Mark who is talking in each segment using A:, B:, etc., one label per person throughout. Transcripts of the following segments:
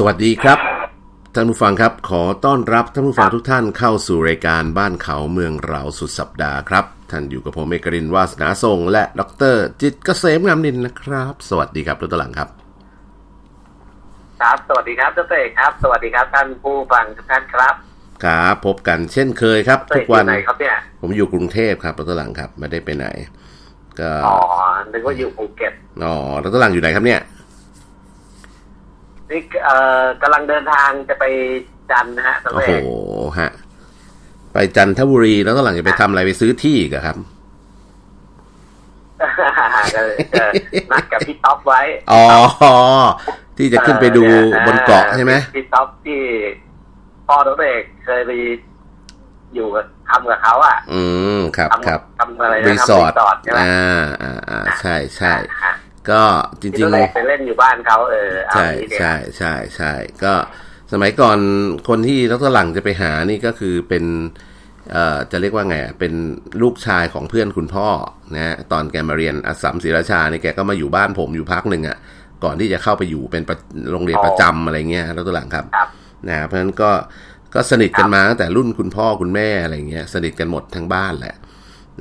A: สวัสดีครับท่านผู้ฟังครับ ขอต้อนรับท่านผู้ฟังทุกท่านเข้าสู่รายการบ้านเขาเมืองเราสุดสัปดาห์ครับ ท่านอยู่กับผมเอกรินวาสนาทรงและดร จิตเกษมงามนินนะครับ สวัสดีครับดรหลังครับ
B: ครับ สวัสดีครับดรเอกครับ สวัสดีครับท่านผู้ฟังทุกท่านครับ
A: ครับพบกันเช่นเคยครับ
B: ดร
A: ทุ
B: เอก
A: กวัน
B: อยู่ไหนครับเนี่ย
A: ผมอยู่กรุงเทพครับดรหลังครับไม่ได้ไปไหนก็
B: อ๋อนึกว่าอยู่ภูเก็ต
A: อ๋อดรหลังอยู่ไหนครับเนี่ย
B: นี่ เอ่อกำลังเดินทางจะไปจันทร์นะฮะดร
A: โอ้
B: เอ
A: โห
B: ก
A: ฮะ ไปจันทบุรีแล้วดรหลังจะไปทำอะไรไปซื้อที่อีกอะครับ
B: ก็เลยเออนัดกับพี่ท็อปไว้
A: อ๋อ ที่จะขึ้นไปดูบนเกาะใช่ไหม
B: พี่ท็อปที่พ่อดรเอกเคยไปอยู่กับทำกับเขาอะ
A: อืม ครับ
B: ทำ
A: ครับ
B: ทำอะไรนะ
A: รี
B: ทำ
A: สอร์ท
B: ใช่ไหม
A: อ่าอ่าอ่า ใช่ใช่
B: อะ
A: ก็จ
B: พี่
A: ริ
B: ด
A: ง
B: รเอกไปเล่นอยู่บ้านเขาเออ
A: ๆ
B: เอา
A: ใช่
B: อย่างนี้เนี่ย
A: ใช่ใช่ใช่ก็สมัยก่อนคนที่ดรหลังจะไปหานี่ก็คือเป็นเอ่อจะเรียกว่าไงอะเป็นลูกชายของเพื่อนคุณพ่อนะตอนแกมาเรียนอัสสัมศรีราชานี่แกก็มาอยู่บ้านผมอยู่พักหนึ่งอะ ก่อนที่จะเข้าไปอยู่เป็นประโรงเรียนประจำอะไรเงี้ยดรหลังครับ
B: ครับ
A: นะเพราะฉะนั้นก็ก็สนิทกันมาตั้งแต่รุ่นคุณพ่อคุณแม่อะไรเงี้ยสนิทกันหมดทั้งบ้านแหละ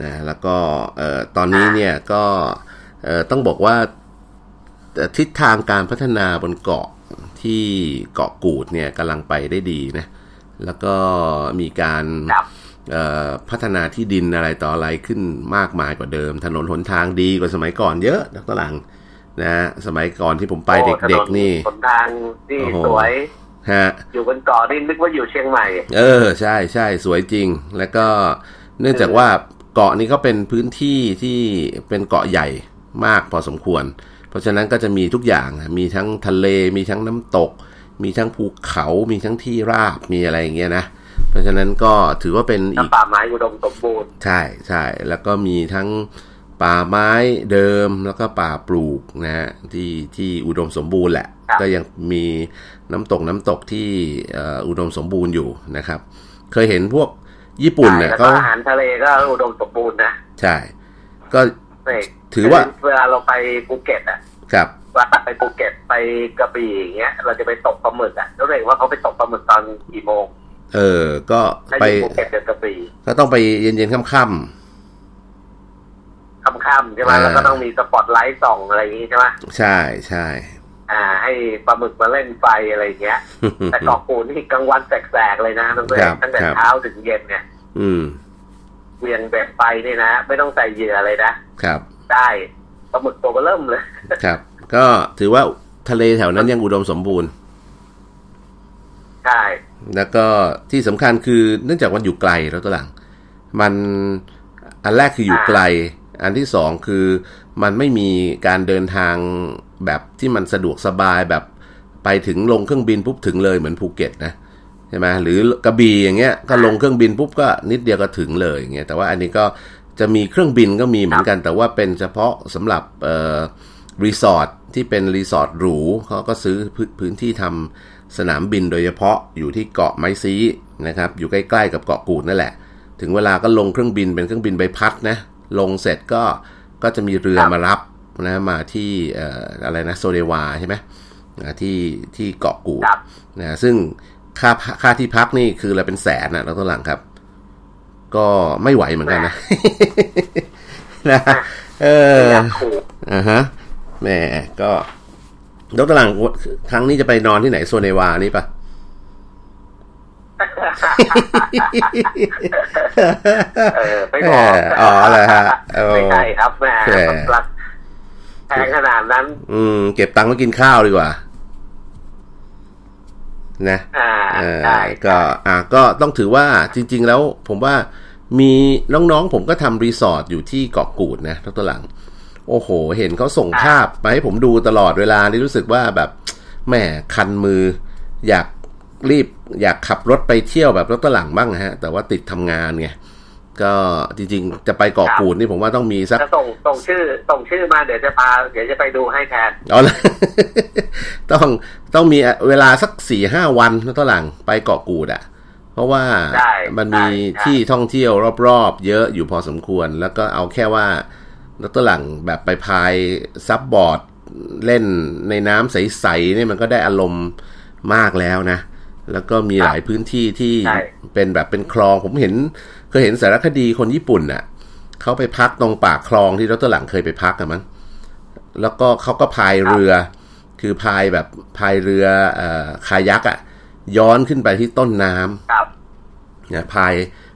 A: นะแล้วก็เอ่อตอนนี้เนี่ยก็เอ่อ ต้องบอกว่าเอ่อทิศทางการพัฒนาบนเกาะที่เกาะกูดเนี่ยกำลังไปได้ดีนะ แล้วก็มีการ
B: ครับ
A: เอ่อพัฒนาที่ดินอะไรต่ออะไรขึ้นมากมายกว่าเดิม ถนนหนทางดีกว่าสมัยก่อนเยอะดรหลังนะฮะสมัยก่อนที่ผมไป
B: โอ้
A: เด็ก
B: ถ
A: ๆนี่
B: หนทางนี่
A: โอ้โห
B: สวย
A: ฮะ
B: อยู่บนเกาะนี่นึกว่าอยู่เชียงใหม่
A: เออใช่ใช่สวยจริง แล้วก็เนื่องจากว่าเกาะนี้ก็เป็นพื้นที่ที่เป็นเกาะใหญ่ มากพอสมควร เพราะฉะนั้นก็จะมีทุกอย่างอะมีทั้งทะเล มีทั้งน้ำตก มีทั้งภูเขา มีทั้งที่ราบมีอะไรอย่างเงี้ยนะเพราะฉะนั้นก็ถือว่าเป็นอีก
B: น้ำป่าไม้อุดมสมบูรณ์
A: ใช่ใช่แล้วก็มีทั้งป่าไม้เดิมแล้วก็ป่าปลูกนะฮะที่ที่อุดมสมบูรณ์แหละ
B: ครับ
A: ก็ยังมีน้ำตกน้ำตกที่เอ่ออุดมสมบูรณ์อยู่นะครับ เคยเห็นพวกญี่ปุ่นเนี่ย
B: แล้ว
A: เขา
B: ก็อาหารทะเลก็อุดมสมบูรณ์นะ
A: ใช่ ก็
B: นี่
A: ถือว่า
B: เวลาเราไปภูเก็ตอะ
A: กับ
B: เวลาไปภูเก็ตไปกระบี่อย่างเงี้ย เราจะไปตกปลาหมึกอะแล้วเรียกว่าเขาไปตกปลาหมึกตอนกี่โมง
A: เออ ก็
B: ถ้า
A: ไปอ
B: ยู่ภูเก็ตกับกระบี่
A: ก็ต้องไปเย็นๆค่ำ
B: ค่ำๆใช่ไหม
A: อ่า
B: แล้วก็ต้องมีสปอตไลท์ส่องอะไรอย่างงี้ใช่ไหม
A: ๆใช่ใช่
B: อ่า ให้ปลาหมึกมาเล่นไฟอะไรอย่างเงี้ย แต่เกาะกูดนี่กลางวันแสกๆเลยนะน้องเร
A: ครับ
B: ตั้งแต่
A: ครับ
B: เช้าถึงเย็นเนี่ย
A: อืม
B: เวียนแบบไปนี่นะไม่ต้องใส่เหยื่ออะไรนะ
A: ครับ
B: ได้ปลาหมึกตัวเบอเริ่มเลย
A: ครับ ก็ถือว่าทะเลแถวนั้นยังอุดมสมบูรณ์
B: ใช่
A: แล้วก็ที่สำคัญคือเนื่องจากมันอยู่ไกลแล้วตัวหลัง มันอันแรกคืออยู่ไกล อันที่สองคือมันไม่มีการเดินทางแบบที่มันสะดวกสบายแบบไปถึงลงเครื่องบินปุ๊บถึงเลยเหมือนภูเก็ตนะ ใช่ไหมหรือกระบี่อย่างเงี้ยก็ลงเครื่องบินปุ๊บก็นิดเดียวก็ถึงเลยอย่างเงี้ยแต่ว่าอันนี้ก็จะมีเครื่องบินก็มีเหมือนกัน แต่ว่าเป็นเฉพาะสำหรับเอ่อรีสอร์ทที่เป็นรีสอร์ทหรูเขาก็ซื้อพื้นพื้นที่ทำสนามบินโดยเฉพาะอยู่ที่เกาะไม้ซีนะครับอยู่ใกล้ๆกับเกาะกูดนั่นแหละ ถึงเวลาก็ลงเครื่องบินเป็นเครื่องบินใบพัดนะลงเสร็จก็ก็จะมีเรือมารับนะมาที่เอ่ออะไรนะโซเดวาใช่ไหมอ่าที่ที่เกาะกูด
B: ครับ
A: นะซึ่ง ค่าค่าที่พักนี่คืออะไรเป็นแสนนะแล้วตัวหลังครับ ก็ไม่ไหวเหมือนกันนะนะเออ
B: อยากถูก
A: อ่าฮะแหมก็ดรหลังครั้งนี้จะไปนอนที่ไหนโซเนวานี่ปะ
B: เออไม่บอก
A: เอออ๋อเหรอฮะเออ
B: ไม่ใช่ครับแม่
A: แหม
B: รักแพงขนาดนั้น
A: อืม เก็บตังค์ไว้กินข้าวดีกว่า นะ
B: อ่า
A: เออ
B: ใช่
A: ก็อ่าก็ต้องถือว่าจริง ๆ แล้วผมว่ามีน้องๆผมก็ทำรีสอร์ทอยู่ที่เกาะกูดนะดรหลัง โอ้โห เห็นเขาส่งภาพมาให้ผมดูตลอดเวลานี่รู้สึกว่าแบบแหมคันมือ อยากรีบอยากขับรถไปเที่ยวแบบรถตหลังบ้างนะฮะ แต่ว่าติดทำงานไง ก็จริงๆ จะไปเกาะกูดนี่ผมว่าต้องมีสัก
B: จะส่งส่งชื่อส่งชื่อมาเดี๋ยวจะพาเดี๋ยวจะไปดูให้แทน
A: เอาละต้องต้องมีเวลาสักสี่ห้าวันนะตหลังไปเกาะกูดอะเพราะว่า
B: ได้
A: มันมี
B: ได้ได้
A: ที่ท่องเที่ยวรอบๆ เยอะอยู่พอสมควร แล้วก็เอาแค่ว่านักตหลังแบบไปพายซับบอร์ดเล่นในน้ำใสๆเนี่ยมันก็ได้อารมณ์มากแล้วนะ แล้วก็มี
B: ครับ
A: หลายพื้นที่ที่
B: ใช่
A: เป็นแบบเป็นคลองผมเห็น เคยเห็นสารคดีคนญี่ปุ่นน่ะเขาไปพักตรงปากคลองที่รถตัวหลังเคยไปพักกันมั้งแล้วก็เขาก็พายเรือ คือพายแบบพายเรือเอ่อคายักอะย้อนขึ้นไปที่ต้นน้ำ
B: ครับ
A: เนี่ยพาย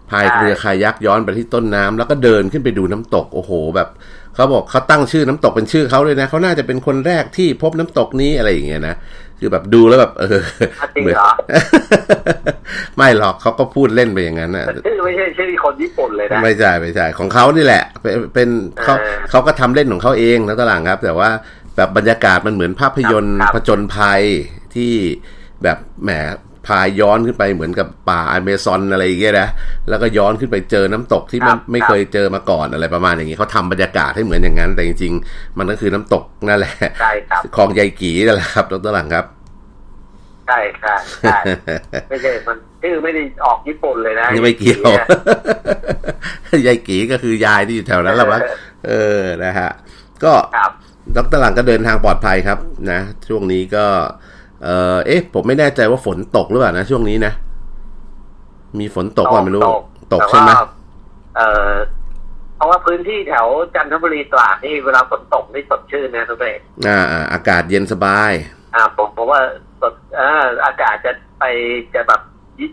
A: พาย
B: ใช่
A: เรือคายักย้อนไปที่ต้นน้ำแล้วก็เดินขึ้นไปดูน้ำตกโอ้โห แบบเขาบอกเขาตั้งชื่อน้ำตกเป็นชื่อเขาเลยนะเขาน่าจะเป็นคนแรกที่พบน้ำตกนี้อะไรอย่างเงี้ยนะ คือแบบดูแล้วแบบเออ
B: อะจริงเหรอ
A: ไม่หรอกเขาก็พูดเล่นไปอย่างนั้นนะ
B: แต่ชื่อไม่ใช่ชื่อคนญี่ปุ่นเลยนะ
A: ไม่ใช่ไม่ใช่ของเขานี่แหละ เป็นเป็นเขา
B: เออ
A: เขาก็ทำเล่นของเขาเองนะตลางครับ แต่ว่าแบบบรรยากาศมันเหมือนภาพยนตร์
B: ครับ
A: ผจญภัยที่แบบแหม พายย้อนขึ้นไปเหมือนกับป่าอเมซอนอะไรอย่างเงี้ยนะแล้วก็ย้อนขึ้นไปเจอน้ำตกที่มันไม่เคยเจอมาก่อนอะไรประมาณอย่างงี้เขาทำบรรยากาศให้เหมือนอย่างนั้น แต่จริงๆ มันก็คือน้ำตกนั่นแหละ
B: ใช่ครับ
A: คลองยายกีนั่นแหละครับดรหลังครับ
B: ใช่ใช่ใช่ไม่ใช่มันชื่อไม่ได้ออกญี่ปุ่นเลยนะ
A: นี่ไม่เกี่ยวยายกีก็คือยายที่อยู่แถวนั้นแหละวะเออนะฮะก็
B: ครับ
A: ดรหลังก็เดินทางปลอดภัยครับนะช่วงนี้ก็ เออเอ๊ะ ผมไม่แน่ใจว่าฝนตกหรือเปล่านะช่วงนี้นะ มีฝนตกว่าไม่รู้ ตกใช่ไหม
B: แต่ว่าเอ่อเพราะว่าพื้นที่แถวจันทบุรีตราดนี่เวลาฝนตกนี่สดชื่นนะทุกท่าน
A: อ่าอ่าอากาศเย็นสบาย
B: อ่า ผมผมว่าสดเอออากาศจะไปจะแบบยิ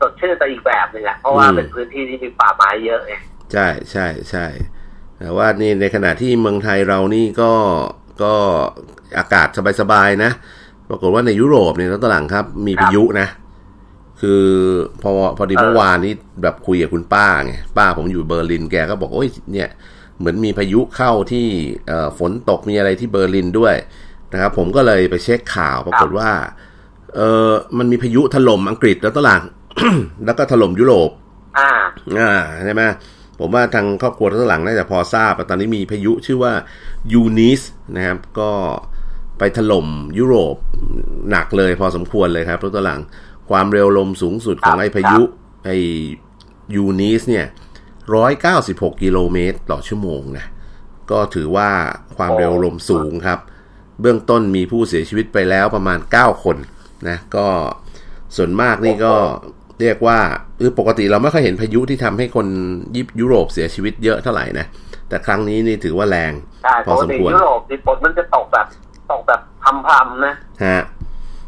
B: สดชื่นไปอีกแบบหนึ่งอะเพราะว่า
A: อืม
B: เป็นพื้นที่ที่มีป่าไม้เยอะไง
A: ใช่ใช่ใช่แต่ว่านี่ในขณะที่เมืองไทยเรานี่ก็ก็อากาศสบายๆนะ ปรากฏว่าในยุโรปเนี่ยตอนหลังครับ มีพายุนะ คือพอพอดีเมื่อวานนี้แบบคุยกับคุณป้าไงป้าผมอยู่เบอร์ลินแกก็บอกโอ้ยเนี่ยเหมือนมีพายุเข้าที่เอ่อฝนตกมีอะไรที่เบอร์ลินด้วยนะครับ ผมก็เลยไปเช็คข่าวปรากฏว่า เออมันมีพายุถล่มอังกฤษแล้วตอนหลังแล้วก็ถล่มยุโรป
B: อ่า
A: อ่าใช่ไหมผมว่าทางครอบครัวทั้งหลังน่าจะพอทราบตอนนี้มีพายุชื่อว่ายูนิสนะครับ ก็ ไปถล่มยุโรปหนักเลยพอสมควรเลยครับรถตัวหลัง ความเร็วลมสูงสุดของ
B: ครับ
A: ไอ้พายุไอ้ยูนิสเนี่ยร้อยเก้าสิบหกกิโลเมตรต่อชั่วโมงนะ ก็ถือว่าความเร็วลมสูงครับ เบื้องต้นมีผู้เสียชีวิตไปแล้วประมาณ9คนนะ ก็ส่วนมากนี่ก็เรียกว่าเออปกติเราไม่ค่อยเห็นพายุที่ทำให้คนยิปยุโรปเสียชีวิตเยอะเท่าไหร่นะ แต่ครั้งนี้นี่ถือว่าแรง
B: ใช่
A: พ
B: ป
A: อกสม
B: ติ
A: ควร
B: ยุโรปที่ฝนมันจะตกแบบ ตกแบบพำๆนะ
A: ฮะ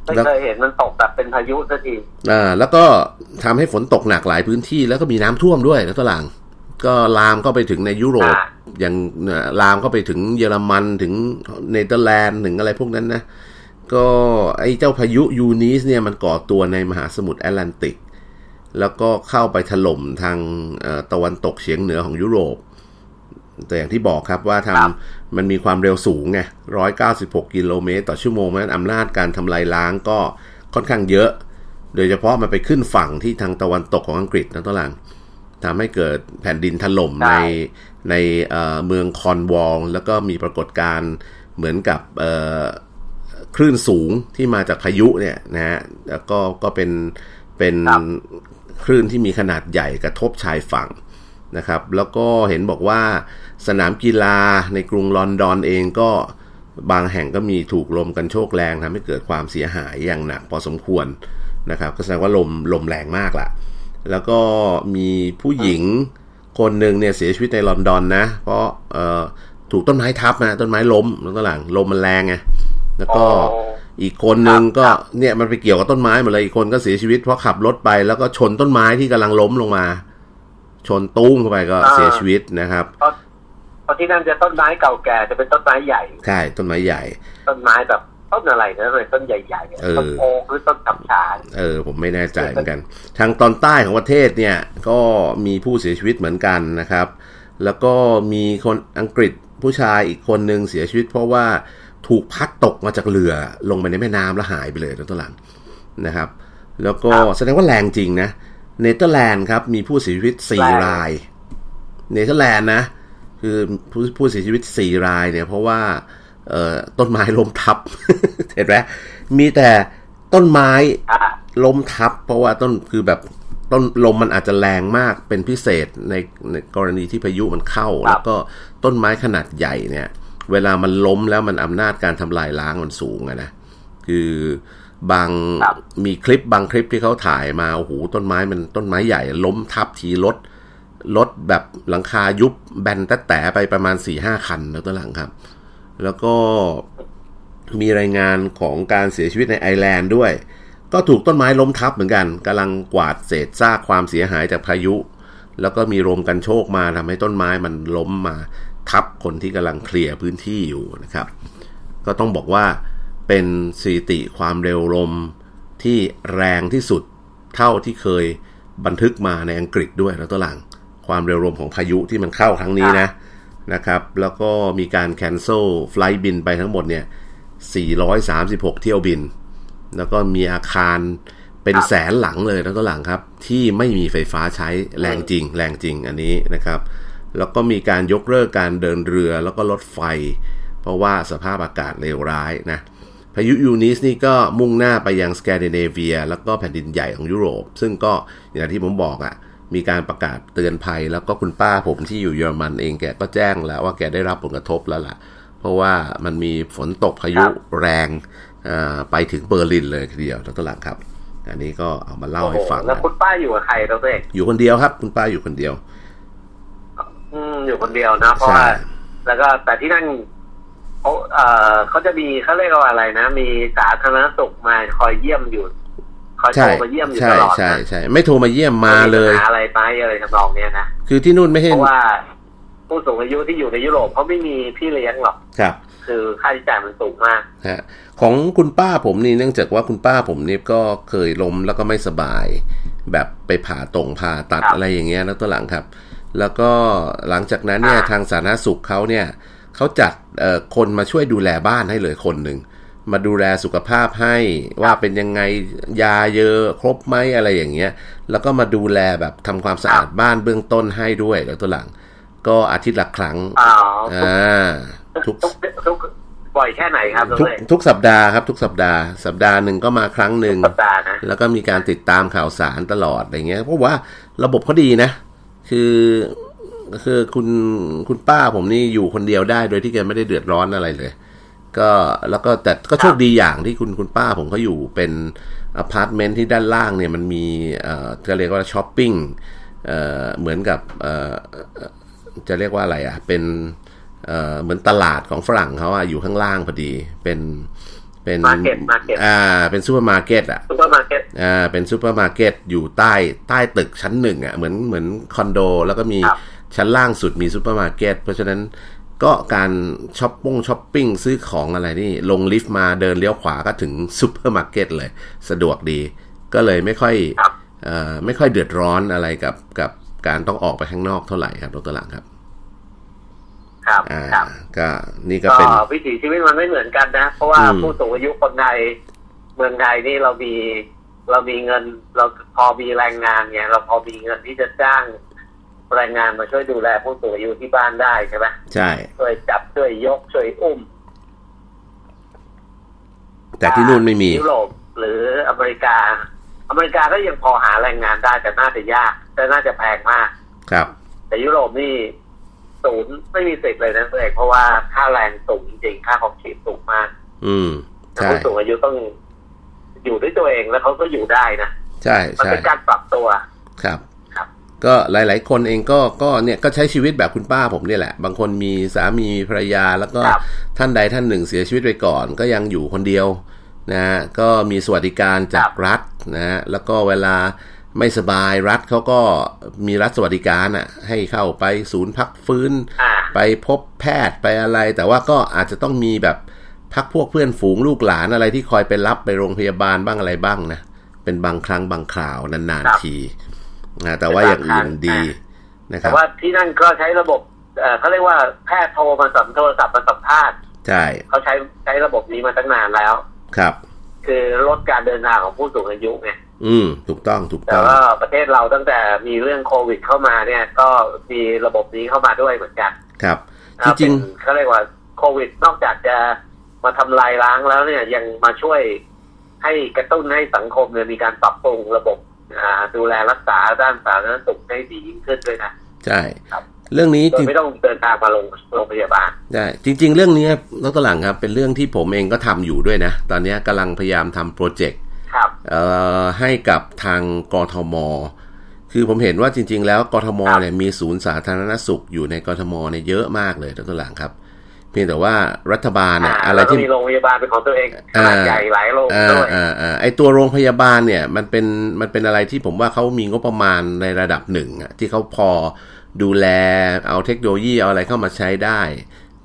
B: ไม่
A: แล้ว
B: เคยเห็นมันตกแบบเป็นพายุสักที
A: อ่าแล้วก็ทำให้ฝนตกหนักหลายพื้นที่แล้วก็มีน้ำท่วมด้วยนะตวหลัง ก็ลามก็ไปถึงในยุโรป
B: อ่า
A: อย่างเอ่อลามก็ไปถึงเยอรมันถึงเนเธอร์แลนด์ถึงอะไรพวกนั้นนะก็ไอ้เจ้าพายุยูนิสเนี่ยมันก่อตัวในมหาสมุทรแอตแลนติก แล้วก็เข้าไปถล่มทางเอ่อตะวันตกเฉียงเหนือของยุโรป แต่อย่างที่บอกครับว่าท
B: ครับำ
A: มันมีความเร็วสูงไงร้อยเก้าสิบหกกิโลเมตรต่อชั่วโมงเพราะฉะนั้นอำนาจการทำลายล้างก็ค่อนข้างเยอะ โดยเฉพาะมันไปขึ้นฝั่งที่ทางตะวันตกของอังกฤษนะตวหลังทำให้เกิดแผ่นดินถล่ม
B: ใช่
A: ในในเอ่อเมืองคอนวอลแล้วก็มีปรากฏการณ์เหมือนกับเอ่อคลื่นสูงที่มาจากพายุเนี่ยนะฮะแล้วก็ก็เป็นเป็น
B: ครับ
A: คลื่นที่มีขนาดใหญ่กระทบชายฝั่งนะครับ แล้วก็เห็นบอกว่า สนามกีฬาในกรุงลอนดอนเองก็บางแห่งก็มีถูกลมกันโชกแรงทำให้เกิดความเสียหายอย่างหนักพอสมควรนะครับก็แสดงว่าลมลมแรงมากล่ะแล้วก็มีผู้หญิงคนหนึ่งเนี่ยเสียชีวิตในลอนดอนนะ เพราะเอ่อถูกต้นไม้ทับนะต้นไม้ล้มแล้วก็หลังลมมันแรงไงแล้วก็
B: โอ้
A: อีกคนหนึ่งก็
B: ครับ
A: เนี่ยมันไปเกี่ยวกับต้นไม้หมดเลยอีกคนก็เสียชีวิตเพราะขับรถไป แล้วก็ชนต้นไม้ที่กำลังล้มลงมา ชนตุ้มเข้าไปก็
B: อ่า
A: เสียชีวิตนะครับ
B: เพ ราะเพราะที่นั่นจะต้นไม้เก่าแก่จะเป็นต้นไม้ใหญ่
A: ใช่ต้นไม้ใหญ่
B: ต้นไม้แบบต้นอะไรนะเลยต้นใหญ่ๆเนี่ย
A: เออ
B: ต้นโอ๊กหรือต้นกัญชา
A: เออ ผมไม่แน่ใจเหมือนกัน ทางตอนใต้ของประเทศเนี่ย ก็มีผู้เสียชีวิตเหมือนกันนะครับ แล้วก็มีคนอังกฤษผู้ชายอีกคนหนึ่งเสียชีวิต เพราะว่าถูกพัดตกมาจากเรือลงไปในแม่น้ำแล้วหายไปเลยนะตัวหลังนะครับ แล้วก็
B: ครับ
A: แสดงว่าแรงจริงนะเนเธอร์แลนด์ครับ มีผู้เสียชีวิตสี่
B: แรง
A: ราย เนเธอร์แลนด์นะ คือผู้ผู้เสียชีวิตสี่รายเนี่ย เพราะว่าเอ่อต้นไม้ล้มทับ เห็นไหมมีแต่ต้นไม้
B: อ่า
A: ล้มทับ เพราะว่าต้นคือแบบต้นลมมันอาจจะแรงมากเป็นพิเศษในในกรณีที่พายุมันเข้า แล้วก็ต้นไม้ขนาดใหญ่เนี่ย เวลามันล้มแล้วมันอำนาจการทำลายล้างมันสูงอะนะคือบาง
B: ครับ
A: มีคลิปบางคลิปที่เขาถ่ายมาโอ้โหต้นไม้มันต้นไม้ใหญ่ล้มทับทีรถ รถแบบหลังคายุบแบนแตะแต่ไปประมาณสี่ห้าคันแล้วตัวหลังครับ แล้วก็มีรายงานของการเสียชีวิตในไอร์แลนด์ด้วย ก็ถูกต้นไม้ล้มทับเหมือนกันกำลังกวาดเศษซากความเสียหายจากพายุ แล้วก็มีลมกันโชกมาทำให้ต้นไม้มันล้มมาทับคนที่กำลังเคลียร์พื้นที่อยู่นะครับ ก็ต้องบอกว่าเป็นสถิติความเร็วลมที่แรงที่สุดเท่าที่เคยบันทึกมาในอังกฤษด้วยแล้วตัวหลัง ความเร็วลมของพายุที่มันเข้าครั้งนี้นะนะครับแล้วก็มีการแคนเซิลไฟล์บินไปทั้งหมดเนี่ย 436 เที่ยวบิน แล้วก็มีอาคารเป็น
B: ครับ
A: แสนหลังเลยแล้วก็หลังครับ ที่ไม่มีไฟฟ้าใช้แรงจริง แรงจริงอันนี้นะครับ แล้วก็มีการยกเลิกการเดินเรือแล้วก็รถไฟ เพราะว่าสภาพอากาศเลวร้ายนะพายุยูนิสนี่ก็มุ่งหน้าไปยังสแกนดิเนเวีย แล้วก็แผ่นดินใหญ่ของยุโรป ซึ่งก็อย่างที่ผมบอกอะ่ะ มีการประกาศเตือนภัย แล้วก็คุณป้าผมที่อยู่เยอรมันเองแกก็แจ้งแล้วว่าแกได้รับผลกระทบแล้วล่ะ เพราะว่ามันมีฝนตกพายุ
B: ครับ
A: แรงอ่าไปถึงเบอร์ลินเลยทีเดียวแล้วก็หลังครับ อันนี้ก็เอามาเล่าให้ฟัง
B: แล้ว
A: นะ
B: คุณป้าอยู่กับใครเราเอง
A: อยู่คนเดียวครับ คุณป้าอยู่คนเดียว
B: อืมอยู่คนเดียวนะเพราะ
A: ใช่
B: ว่าแล้วก็แต่ที่นั่นเขาเอ่อเขาจะมีเขาเรียกว่าอะไรนะ มีสาธารณสุขมาคอยเยี่ยมอยู่ คอยโท
A: ใช่
B: รมาเยี่ยมอยู่
A: ใช่
B: ตลอด
A: ใช่
B: นะ
A: ใช่ไม่โทรมาเยี่ยมมาเลย
B: ปัญหอะไรไปอะไรทำนองเนี้ยนะ
A: คือที่นู่นไม่ให้
B: เพราะว่า ผู้สูงอายุที่อยู่ในยุโรปเขาไม่มีพี่เลี้ยงหรอก
A: ครับ
B: คือค่าใช้จ่ายมันสูงมาก
A: ฮะของคุณป้าผมนี่เนื่องจากว่าคุณป้าผมนี่ก็เคยล้มแล้วก็ไม่สบาย แบบไปผ่าตรงผ่าตัด
B: ครับ
A: อะไรอย่างเงี้ยแล้วตัวหลังครับ แล้วก็หลังจากนั้นเนี่ย
B: อ่า
A: ทางสาธารณสุขเขาเนี่ยเขาจัดเอ่อคนมาช่วยดูแลบ้านให้เลยคนหนึ่ง มาดูแลสุขภาพให้ว่าเป็นยังไงยาเยอะครบไหมอะไรอย่างเงี้ย แล้วก็มาดูแลแบบทำความสะอาดบ้านเบื้องต้นให้ด้วยแล้วตัวหลัง ก็อาทิตย์ละครั้ง
B: อ๋อ
A: อ่าทุก
B: ทุกทุกบ่อยแค่ไหนครับเรา
A: ทุก
B: เอง
A: ทุกสัปดาห์ครับ ทุกสัปดาห์ สัปดาห์หนึ่งก็มาครั้งหนึ่ง
B: สัปดาห์นะ
A: แล้วก็มีการติดตามข่าวสารตลอดอะไรเงี้ยเพราะว่าระบบเขาดีนะ คือคือคุณคุณป้าผมนี่อยู่คนเดียวได้โดยที่แกไม่ได้เดือดร้อนอะไรเลย ก็แล้วก็แต่ก็โชคดีอย่างที่คุณคุณป้าผมเขาอยู่เป็นอพาร์ตเมนต์ที่ด้านล่างเนี่ยมันมีเอ่อจะเรียกว่าช้อปปิ้งเอ่อเหมือนกับเอ่อเอ่อจะเรียกว่าอะไรอะเป็นเอ่อเหมือนตลาดของฝรั่งเขาอะอยู่ข้างล่างพอดีเป็นเป็น
B: Market Market
A: อ่าเป็นซูเปอร์มาร์เก็ตอะ
B: ซูเปอร์มาร์เก็ต
A: อ่าเป็นซูเปอร์มาร์เก็ตอยู่ใต้ใต้ตึกชั้นหนึ่งอะเหมือนเหมือนคอนโด แล้วก็มี
B: ครับ
A: ชั้นล่างสุดมีซูเปอร์มาร์เก็ตเพราะฉะนั้น ก็การช้อปปิ้งช้อปปิ้งซื้อของอะไรนี่ ลงลิฟต์มาเดินเลี้ยวขวาก็ถึงซูเปอร์มาร์เก็ตเลย สะดวกดี ก็เลยไม่ค่อย
B: ครับ
A: เอ่อไม่ค่อยเดือดร้อนอะไรกับกับการต้องออกไปข้างนอกเท่าไหร่ครับดรหลังครับ
B: ครับ
A: อ่า
B: ครับ
A: ก็นี่ก็
B: ก็
A: เป็น
B: วิถีชีวิตมันไม่เหมือนกันนะ เพราะว่า
A: อืม
B: ผู้สูงอายุคนไทยเมืองไทยนี่เรามีเรามีเงิน เราพอมีแรงงานไงเราพอมีเงินที่จะจ้าง แรงงานมาช่วยดูแลผู้สูงอายุที่บ้านได้ใช่ไหม
A: ใช่
B: ช่วยจับช่วยยกช่วยอุ้ม
A: แต่ที่นู่นไม่มี
B: ยุโรปหรืออเมริกา อเมริกาก็ยังพอหาแรงงานได้แต่น่าจะยาก แต่น่าจะแพงมาก
A: ครับ
B: แต่ยุโรปนี่ศูนย์ไม่มีสิทธิ์เลยนะเพื่อนเพราะว่าค่าแรงสูงจริงๆค่าของชีพสูงมาก
A: อืม
B: แต่
A: ใช่
B: ผู้สูงอายุต้องอยู่ด้วยตัวเองแล้วเขาก็อยู่ได้นะ
A: ใช่
B: มัน
A: ใช่
B: เป็นการปรับตัว
A: ครับ
B: ครับ
A: ก็หลาย ๆ คนเองก็ก็เนี่ยก็ใช้ชีวิตแบบคุณป้าผมเนี่ยแหละ บางคนมีสามีมีภรรยาแล้วก็
B: ครับ
A: ท่านใดท่านหนึ่งเสียชีวิตไปก่อน ก็ยังอยู่คนเดียวนะฮะก็มีสวัสดิการจากรัฐนะฮะแล้วก็เวลาไม่สบายรัฐเขาก็มีรัฐสวัสดิการอะให้เข้าไปศูนย์พักฟื้น
B: อ่า
A: ไปพบแพทย์ไปอะไร แต่ว่าก็อาจจะต้องมีแบบพักพวกเพื่อนฝูงลูกหลานอะไรที่คอยไปรับไปโรงพยาบาลบ้างอะไรบ้างนะเป็นบางครั้งบางคราวนาน
B: ครับ
A: ๆที นะแต่ว่าอย่างอื่นดีนะค
B: แต่
A: รับ
B: ว่าที่นั่นก็ใช้ระบบเอ่อเขาเรียกว่าแพทย์โทรมาสัมโทรศัพท์มาสัมภาษณ์
A: ใช่
B: เขาใช้ใช้ระบบนี้มาตั้งนานแล้ว
A: ครับ
B: คือลดการเดินทางของผู้สูงอายุไง
A: อืม ถูกต้องถูก
B: แต่
A: ต้อง
B: ว่าประเทศเราตั้งแต่มีเรื่องโควิดเข้ามาเนี่ย ก็มีระบบนี้เข้ามาด้วยเหมือนกัน
A: ครับ
B: อ่า
A: ที่จริง
B: เป็นเขาเรียกว่าโควิดนอกจากจะมาทำลายล้างแล้วเนี่ยยังมาช่วยให้กระตุ้นให้สังคมเนี่ยมีการปรับปรุงระบบอ่า ดูแลรักษาด้านสาธารณสุขให้ดียิ่งขึ้นด้วยนะ
A: ใช่
B: ครับ
A: เรื่องนี้
B: โด
A: จ
B: ย
A: ริง
B: ไม่ต้องเดินทางมาโรงโรงพยาบาล
A: ใช่จริง ๆ เรื่องนี้ดรหลังครับ เป็นเรื่องที่ผมเองก็ทำอยู่ด้วยนะ ตอนนี้กำลังพยายามทำโปรเจกต์
B: ครับ
A: เอ่อให้กับทางกทม คือผมเห็นว่าจริง ๆ แล้วกทม
B: ครับ
A: เนี่ยมีศูนย์สาธารณสุขอยู่ในกทมเนี่ยเยอะมากเลยดรหลังครับ เพียงแต่ว่ารัฐบาลเนี่ย
B: อ่า
A: อะไร
B: แล้วก็
A: ที่
B: มีโรงพยาบาลเป็นของตัวเองขนาด
A: อ่า
B: ใหญ่หลายโรง
A: อ่า
B: ด้วย
A: อ่าอ่าไอตัวโรงพยาบาลเนี่ยมันเป็นมันเป็นอะไรที่ผมว่าเขามีงบประมาณในระดับหนึ่งอะที่เขาพอดูแลเอาเทคโนโลยีเอาอะไรเข้ามาใช้ได้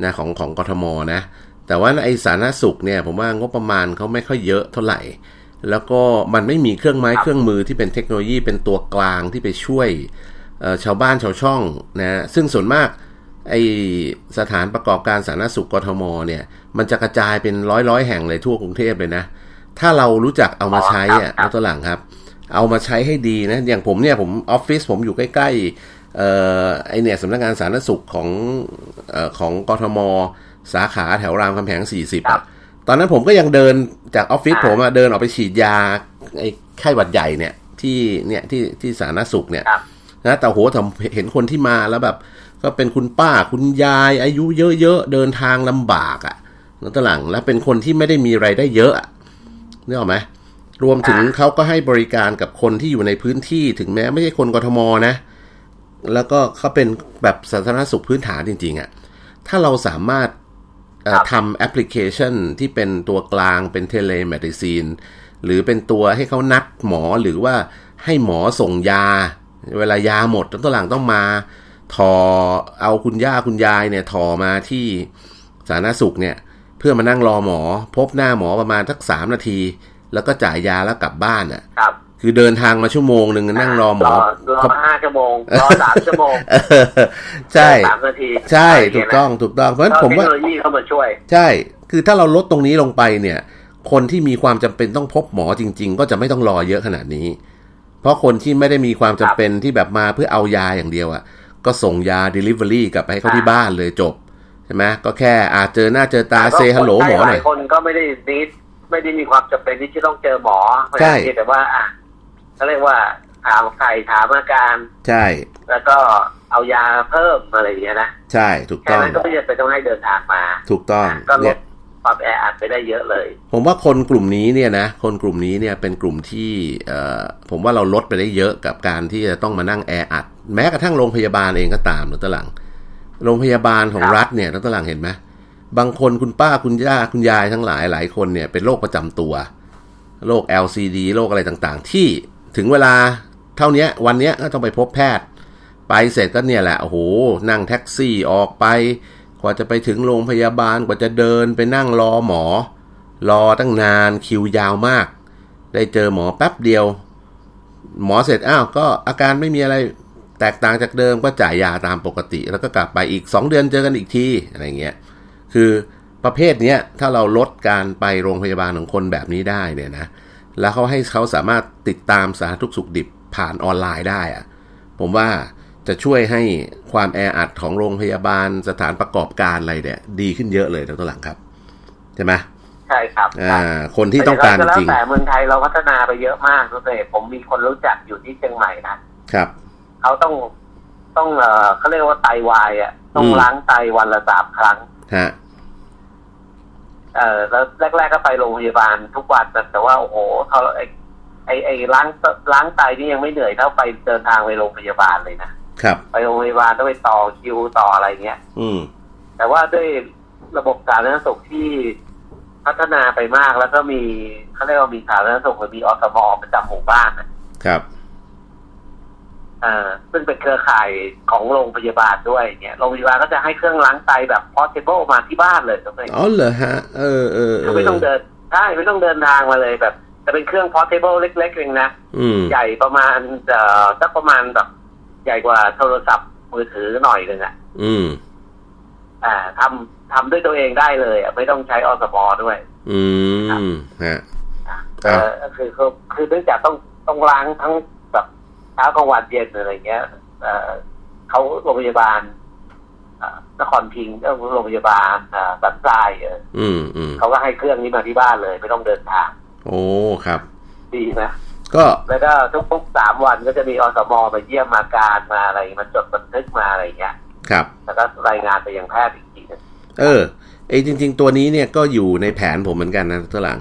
A: นะของของกทมนะ แต่ว่าไอสาธารณสุขเนี่ยผมว่างบประมาณเขาไม่ค่อยเยอะเท่าไหร่ แล้วก็มันไม่มีเครื่องไม้
B: ครับ
A: เครื่องมือที่เป็นเทคโนโลยีเป็นตัวกลางที่ไปช่วยเอ่อชาวบ้านชาวช่องนะซึ่งส่วนมาก ไอสถานประกอบการสาธารณสุขกทมเนี่ย มันจะกระจายเป็นร้อยร้อยๆแห่งเลยทั่วกรุงเทพเลยนะ ถ้าเรารู้จักเอามาใช้อะ
B: อ๋อครับ
A: ตัวหลังครับ เอามาใช้ให้ดีนะ อย่างผมเนี่ยผมออฟฟิศผมอยู่ใกล้ๆเอ่อไอเนี่ยสำนักงานสาธารณสุขของเอ่อของกทม สาขาแถวรามคำแหง40
B: ครั
A: อะ
B: บ
A: ตอนนั้นผมก็ยังเดินจากออฟฟิศ
B: อ่า
A: ผมอะเดินออกไปฉีดยาไอ้ไข้หวัดใหญ่เนี่ยที่เนี่ยที่ที่สาธารณสุขเนี่ย
B: ครับ
A: นะแต่โหทำเห็นคนที่มาแล้วแบบ ก็เป็นคุณป้าคุณยาย อายุเยอะๆเดินทางลำบากอะ่ะนั่นตหลังแล้วเป็นคนที่ไม่ได้มีรายได้เยอะอะนึกออกไหมรวมถึง
B: อ่า
A: เขาก็ให้บริการกับคนที่อยู่ในพื้นที่ถึงแม้ไม่ใช่คนกทมนะ แล้วก็เขาเป็นแบบสาธารณสุขพื้นฐานจริงๆอะ่ะถ้าเราสามารถเอ่อ
B: ครับ
A: ทำแอปพลิเคชันที่เป็นตัวกลางเป็น telemedicineหรือเป็นตัวให้เขานัดหมอหรือว่าให้หมอส่งยา เวลายาหมดต้นหลังต้องมา ถอเอาคุณย่าคุณยายเนี่ยถอมาที่สาธารณสุขเนี่ยเพื่อมานั่งรอหมอ พบหน้าหมอประมาณสักสามนาที แล้วก็จ่ายยาแล้วกลับบ้านอะ
B: ครับ
A: คือเดินทางมาชั่วโมงหนึ่งนั่งรอหมอ
B: รอห้าชั่วโมงรอสามชั่วโมง
A: เออใช่
B: สามนาที
A: ใช่ะ
B: ไร
A: ถู
B: ย่ากเยนะ
A: ต้องถูกต้องเพราะฉะนั้น
B: ก็
A: ผม
B: เทค
A: ว่า
B: โนโลยีเข้ามาช่วย
A: ใช่ คือถ้าเราลดตรงนี้ลงไปเนี่ย คนที่มีความจำเป็นต้องพบหมอจริง ๆ ก็จะไม่ต้องรอเยอะขนาดนี้ เพราะคนที่ไม่ได้มีความจำเป็นที่แบบมาเพื่อเอายาอย่างเดียวอะ่ะ ก็ส่งยา Delivery กลับไปให้เขาที่บ้านเลยจบ ใช่ไหมก็แค่อาจเจอหน้าเจอตาเซฮัลโหลหมอหน่อย
B: ลายคนก็ไม่ได้นิดไม่ได้มีความจำเป็นที่จะต้องเจอหมอ
A: ใช่
B: เพียงแต่ว่าอะเขาเรียกว่าถามไข่ถามอาการ
A: ใช่
B: แล้วก็เอายาเพิ่มอะไรอย่างเงี้ยนะ
A: ใช่ถูก
B: แค่
A: ต้อง
B: นั้นก็ไม่จำเป็นต้องให้เดินทางมา
A: ถูกต้อง
B: ก็ล
A: เนี่ย
B: ดความแออัดไปได้เยอะเลย
A: ผมว่าคนกลุ่มนี้เนี่ยนะคนกลุ่มนี้เนี่ยเป็นกลุ่มที่เอ่อผมว่าเราลดไปได้เยอะกับการที่จะต้องมานั่งแออัด แม้กระทั่งโรงพยาบาลเองก็ตามนะตะหลัง โรงพยาบาลของ
B: ครับ
A: รัฐเนี่ยนะตะหลังเห็นไหมบางคนคุณป้าคุณย่าคุณยายทั้งหลายหลายคนเนี่ยเป็นโรคประจำตัวโรค LCD โรคอะไรต่างๆ ที่ถึงเวลาเท่าเนี้ยวันเนี้ยก็ต้องไปพบแพทย์ ไปเสร็จก็เนี่ยแหละโอ้โหนั่งแท็กซี่ออกไป กว่าจะไปถึงโรงพยาบาลกว่าจะเดินไปนั่งรอหมอ รอตั้งนานคิวยาวมาก ได้เจอหมอแป๊บเดียว หมอเสร็จอ้าวก็อาการไม่มีอะไร แตกต่างจากเดิมก็จ่ายยาตามปกติ แล้วก็กลับไปอีก 2 เดือนเจอกันอีกทีอะไรเงี้ยคือประเภทเนี้ยถ้าเราลดการไปโรงพยาบาลของคนแบบนี้ได้เนี่ยนะแล้วเขาให้เขาสามารถติดตามสาธารณทุกข์สุขดิบผ่านออนไลน์ได้อะผมว่าจะช่วยให้ความแออัดของโรงพยาบาลสถานประกอบการอะไรเนี่ยดีขึ้นเยอะเลยทั้งตัวหลังครับใช่ไหม
B: ใช่ครับ
A: อ่าคนที่ต้องการจ
B: แล้ว
A: ริง
B: แต่เมืองไทยเราพัฒนาไปเยอะมากทุกเลยผมมีคนรู้จักอยู่ที่เชียงใหม่นะครับ เขาต้องต้องเออเขาเรียกว่าไตวายอะ ต้อง
A: อืม
B: ล้างไตวันละสามครั้ง
A: ฮะ
B: เออแล้วแรก ๆก็ไปโรงพยาบาลทุกวันแต่แต่ว่าโอ้โหเขาไอไอไอล้างล้างไตนี่ยังไม่เหนื่อยเท่าไปเดินทางไปโรงพยาบาลเลยนะครับ ไปโรงพยาบาลต้องไปต่อคิวต่ออะไรเงี้ย
A: อืม
B: แต่ว่าด้วยระบบสาธารณสุขที่พัฒนาไปมากแล้วก็มีเขาเรียกว่ามีสาธารณสุขหรือมีอสมประจำหมู่บ้านนะครับ อ่าซึ่งเป็นเครือข่ายของโรงพยาบาลด้วยเนี่ยโรงพยาบาลก็จะให้เครื่องล้างไตแบบ portable มาที่บ้านเลยตรงนี้
A: อ๋อเหรอฮะ เออเออเอ
B: คือ
A: อ
B: ไม่ต้องเดินใช่ไม่ต้องเดินทางมาเลยแบบจะเป็นเครื่อง portable เล็กๆเองนะ
A: อืม
B: ใหญ่ประมาณเอ่อสักประมาณแบบ ใหญ่กว่าโทรศัพท์มือถือหน่อยหนึ่งอะ
A: อืม
B: อ่าทำทำด้วยตัวเองได้เลยอะไม่ต้องใช้อสมด้วย
A: อืมฮะ
B: เออคือคือคือเนื่องจากต้องต้องล้างทั้งแบบ เช้ากลางวันเย็นอะไรเงี้ยเออเขาโรงพยาบาลอ่านครพิงค์ก็โรงพยาบาลอ่าสันทรายเออ
A: อืมอืม
B: เขาก็ให้เครื่องนี้มาที่บ้านเลย ไม่ต้องเดินทาง
A: โอ้ครับ
B: ดีนะ
A: ก็
B: แล้วก็ทุกๆสามวันก็จะมีอสมมาเยี่ยมมาการมาอะไรมาจดบันทึกมาอะไรเงี้ย
A: ครับ
B: แล้วก็รายงานไปยังแพทย์อีกทีนึง
A: เออไอจริง ๆ ตัวนี้เนี่ยก็อยู่ในแผนผมเหมือนกันนะตัวหลัง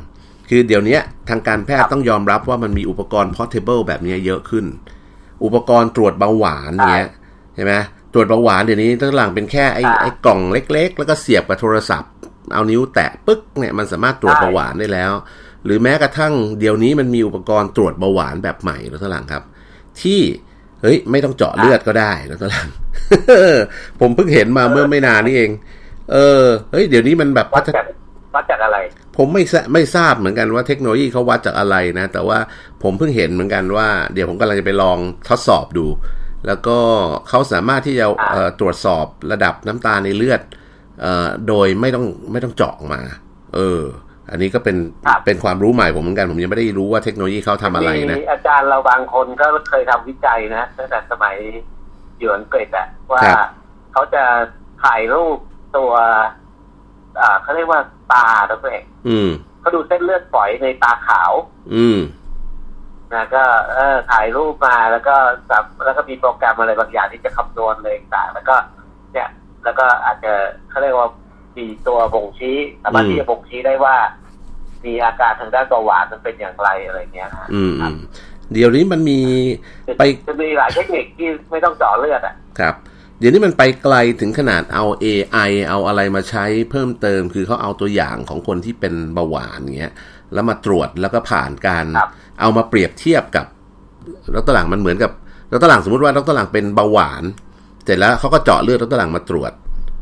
A: คือเดี๋ยวนี้ทางการแพทย์ต้องยอมรับว่ามันมีอุปกรณ์ portable แบบนี้เยอะขึ้น อุปกรณ์ตรวจเบาหวานเนี้ยใช่ไหมตรวจเบาหวานเดี๋ยวนี้ตัวหลังเป็นแค่ไอไอกล่องเล็ก ๆ แล้วก็เสียบกับโทรศัพท์ เอานิ้วแตะปึ๊กเนี่ยมันสามารถตรวจเบาหวานได้แล้ว หรือแม้กระทั่งเดี๋ยวนี้มันมีอุปกรณ์ตรวจเบาหวานแบบใหม่แล้วตัวหลังครับ ที่เฮ้ยไม่ต้องเจาะเลือดก็ได้แล้วตัวหลังผมเพิ่งเห็นมาเมื่อไม่นานนี่เอง เออเฮ้ยเดี๋ยวนี้มันแบบ
B: วัดจากวัดจากอะไร
A: ผมไม่ทราไม่ทราบเหมือนกันว่าเทคโนโลยีเขาวัดจากอะไรนะ แต่ว่า ผมเพิ่งเห็นเหมือนกันว่า เดี๋ยวผมกำลังจะไปลองทดสอบดู แล้วก็เขาสามารถที่จะเอ่อตรวจสอบระดับน้ำตาลในเลือดเอ่อโดยไม่ต้องไม่ต้องเจาะมา เออ อันนี้ก็เป็น
B: ครับ
A: เป็นความรู้ใหม่ผมเหมือนกัน ผมยังไม่ได้รู้ว่าเทคโนโลยีเขาทำอะไรนะ
B: มีอาจารย์เราบางคนก็เคยทำวิจัยนะตั้งแต่สมัยอยู่อังกฤษอะว่า
A: ครับ
B: เขาจะถ่ายรูปตัวอ่าเขาเรียกว่าตาตัวเอง
A: อืม
B: เขาดูเส้นเลือดฝอยในตาขาว
A: อืม
B: นะก็เออถ่ายรูปมาแล้วก็สับแล้วก็มีโปรแกรมอะไรบางอย่างที่จะคำนวณเลยต่างแล้วก็ เนี่ย แล้วก็อาจจะเขาเรียกว่ามีตัวบ่งชี้สามารถ
A: อืม
B: ที่จะบ่งชี้ได้ว่า มีอาการทางด้านเบาหวานมันเป็นอย่างไรอะไรเงี้ยนะ
A: อืมอืมเดี๋ยวนี้มันมีไป
B: จะมีหลายเทคนิคที่ไม่ต้องเจาะเลือดอะ
A: ครับเดี๋ยวนี้มันไปไกลถึงขนาดเอา AI เอาอะไรมาใช้เพิ่มเติม คือเขาเอาตัวอย่างของคนที่เป็นเบาหวานอย่างเงี้ย แล้วมาตรวจแล้วก็ผ่านการ
B: ครับ
A: เอามาเปรียบเทียบกับดรหลังมันเหมือนกับดรหลังสมมติว่าดรหลังเป็นเบาหวาน เสร็จแล้วเขาก็เจาะเลือดดรหลังมาตรวจ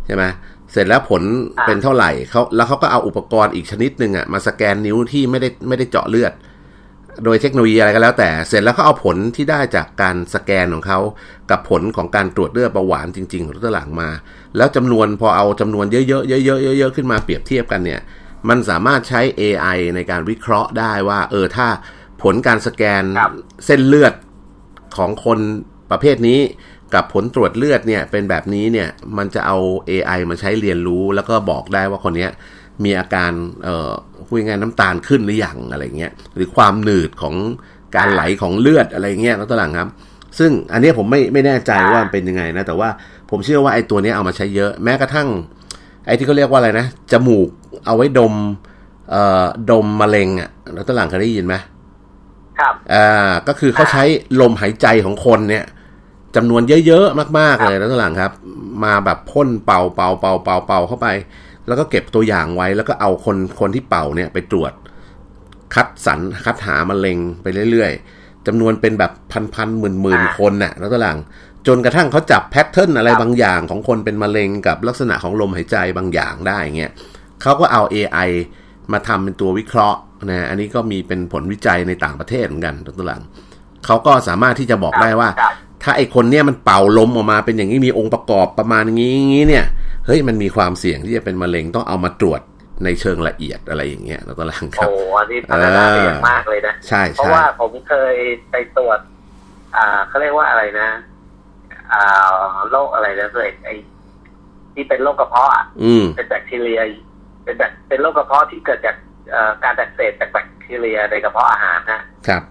A: ใช่ไหมเสร็จแล้วผล
B: อ่า
A: เป็นเท่าไหร่เขาแล้วเขาก็เอาอุปกรณ์อีกชนิดหนึ่งอะมาสแกนนิ้วที่ไม่ได้ไม่ได้เจาะเลือด โดยเทคโนโลยีอะไรก็แล้วแต่ เสร็จแล้วเขาเอาผลที่ได้จากการสแกนของเขากับผลของการตรวจเลือดเบาหวานจริงๆของตัวหลังมา แล้วจำนวนพอเอาจำนวนเยอะๆเยอะๆเยอะๆขึ้นมาเปรียบเทียบกันเนี่ย มันสามารถใช้ AI ในการวิเคราะห์ได้ว่า เออถ้าผลการสแกน
B: ครับ
A: เส้นเลือดของคนประเภทนี้กับผลตรวจเลือดเนี่ยเป็นแบบนี้เนี่ยมันจะเอา AI มาใช้เรียนรู้แล้วก็บอกได้ว่าคนเนี้ยมีอาการเอ่อพูดง่ายๆน้ำตาลขึ้นหรือยังอะไรเงี้ยหรือความหนืดของการไหลของเลือดอะไรเงี้ยแล้วตัวหลังครับ ซึ่งอันเนี้ยผมไม่ไม่แน่ใจว่ามันเป็นยังไงนะ แต่ว่าผมเชื่อว่าไอ้ตัวเนี้ยเอามาใช้เยอะแม้กระทั่ง ไอ้ที่เขาเรียกว่าอะไรนะจมูก เอาไว้ดมเอ่อดมมะเร็งอะแล้วตัวหลังเคยได้ยินไหม
B: ครับ
A: อ่าก็คือเขาใช้ลมหายใจของคนเนี่ยจำนวนเยอะๆมากๆเลยแล้วตัวหลังครับ มาแบบพ่นเป่าเป่าเป่าเป่าเป่าเข้าไป แล้วก็เก็บตัวอย่างไว้แล้วก็เอาคนคนที่เป่าเนี่ยไปตรวจ คัดสรรคัดหามะเร็งไปเรื่อยๆจำนวนเป็นแบบพันพันหมื่นหมื่นๆคนน่ะแล้วตัวหลังจนกระทั่งเขาจับแพทเทิร์นอะไรบางอย่างของคนเป็นมะเร็งกับลักษณะของลมหายใจบางอย่างได้เงี้ย เขาก็เอา AI มาทำเป็นตัววิเคราะห์นะอันนี้ก็มีเป็นผลวิจัยในต่างประเทศเหมือนกันตัวหลังเขาก็สามารถที่จะบอกได้ว่า
B: ครับ
A: ถ้าไอคนเนี้ยมันเป่าลมออกมาเป็นอย่างนี้มีองค์ประกอบประมาณอย่างนี้อย่างนี้เนี่ยเฮ้ยมันมีความเสี่ยงที่จะเป็นมะเร็งต้องเอามาตรวจในเชิงละเอียดอะไรอย่างเงี้ยแล้วก็หลังครั
B: โอ้
A: บ
B: อันนี้พัฒนาไปอย่างมากเลยนะ
A: ใช่
B: เพราะ
A: ใช่
B: ว่าผมเคยไปตรวจ อ่าเขาเรียกว่าอะไรนะ อ่าโรคอะไรนะตัวเองไอ้ที่เป็นโรคกระเพาะอะ
A: อืม
B: เป็นแบคทีเรีย เป็นแบบเป็นโรคกระเพาะที่เกิดจากเอ่อการอักเสบจากแบคทีเรียในกระเพาะอาหารนะครับ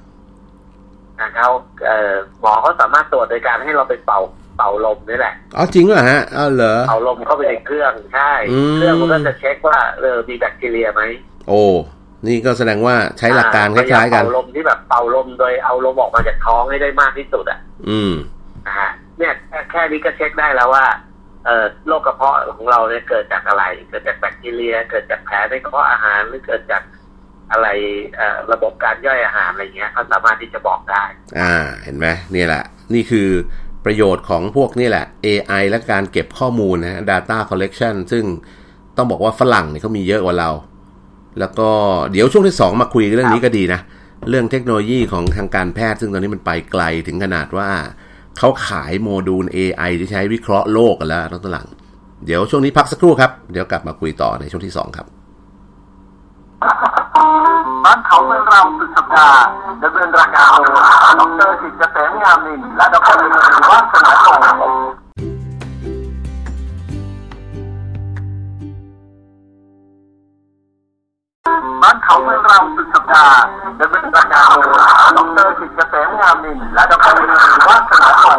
B: นะเขาเอ่อหมอเขาสามารถตรวจโดยการให้เราไปเป่าเป่าลมนี่แหละ
A: อ๋อจริงเหรอฮะอ้าวเหรอ
B: เป่าลมเข้าไปในเครื่องใช่
A: อืม
B: เครื่องมันก็จะเช็คว่าเออมีแบคทีเรียไหม
A: โอ้นี่ก็แสดงว่าใช้หลักการคล้ายๆกัน
B: เป่าลมที่แบบเป่าลมโดยเอาลมออกมาจากท้องให้ได้มากที่สุดอะ
A: อืม
B: นะฮะเนี่ยแค่แค่นี้ก็เช็คได้แล้วว่าเอ่อ โรคกระเพาะของเราเนี่ยเกิดจากอะไร เกิดจากแบคทีเรีย เกิดจากแผลในกระเพาะอาหารหรือเกิดจากอะไรระบบการย่อยอาหารอะไรเงี้ยเขาสามารถที่จะบอกได้
A: อ่า เห็นไหมนี่แหละ นี่คือประโยชน์ของพวกนี่แหละ AI และการเก็บข้อมูลนะฮะ data collection ซึ่งต้องบอกว่าฝรั่งเนี่ยเขามีเยอะกว่าเรา แล้วก็เดี๋ยวช่วงที่สองมาคุยเรื่องนี้ก็ดีนะ เรื่องเทคโนโลยีของทางการแพทย์ ซึ่งตอนนี้มันไปไกลถึงขนาดว่า เขาขายโมดูล AI ที่ใช้วิเคราะห์โลกกันแล้วต้องตอนหลัง เดี๋ยวช่วงนี้พักสักครู่ครับ เดี๋ยวกลับมาคุยต่อในช่วงที่สองครับ
B: บ้านเขาเมืองเราสุดสัปดาห์ดำเนินรายการโดยดรสิทธิ์เกษมงามนินและดรลินหรือว่าสนาทอานเขาเมืองเราสุดสัปดาห์ดำเนินรายการโดยดรสิทธิ์เกษมงามนินและดรว่าสนาทอง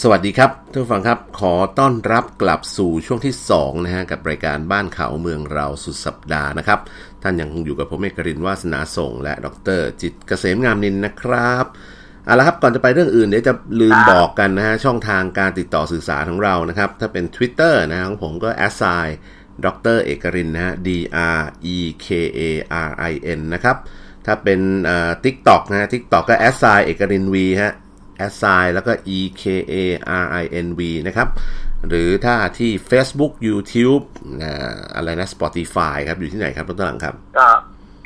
A: สวัสดีครับทุกฟังครับ ขอต้อนรับกลับสู่ช่วงที่2นะฮะกับรายการบ้านเขาเมืองเราสุดสัปดาห์นะครับ ท่านยังคงอยู่กับผมเอกรินวาสนาส่ง และดรจิตเกษมงามนินนะครับเอาละครับก่อนจะไปเรื่องอื่นเดี๋ยวจะลืมบอกกันนะฮะช่องทางการติดต่อสื่อสารของเรานะครับ ถ้าเป็น Twitter นะของผมก็ a s s i ดรเอกรินนะฮะ D R E K A R I N นะครับ ถ้าเป็นอ่า TikTok นะฮะ TikTok ก็ a s s i เอกริน V ฮะ a s s i แล้วก็ E K A R I N V นะครับ หรือถ้าที่ Facebook YouTube นะอะไรนะ Spotify ครับ อยู่ที่ไหนครับต้นหลังครับ
B: ก็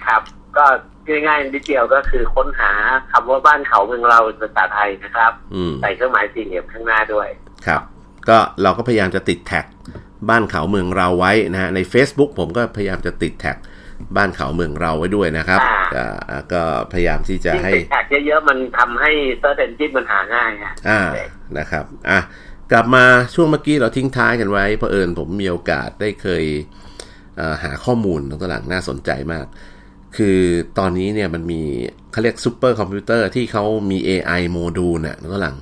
B: ครับ ก็ง่ายๆนิดเดียวก็คือค้นหาคำว่าบ้านเขาเมืองเราเป็นภาษาไทยนะครับ
A: อืม
B: ใส่เครื่องหมายสี่เหลี่ยมข้างหน้าด้วย
A: ครับ ก็เราก็พยายามจะติดแท็ก บ้านเขาเมืองเราไว้นะฮะใน Facebook ผมก็พยายามจะติดแท็กบ้านเขาเมืองเราไว้ด้วยนะครับ
B: อ่า
A: ก็ก็พยายามที่จะ
B: ยิ่ง
A: ให้
B: ติด tag เยอะๆมันทำให้ search engine มันหาง่ายฮะ
A: อ่านะครับอะกลับมาช่วงเมื่อกี้เราทิ้งท้ายกันไว้เพราะเอิญผมมีโอกาสได้เคยเอ่อหาข้อมูลตรงหลังน่าสนใจมาก คือตอนนี้เนี่ยมันมีเขาเรียกซูเปอร์คอมพิวเตอร์ที่เขามี AI โมดูลน่ะตรงหลัง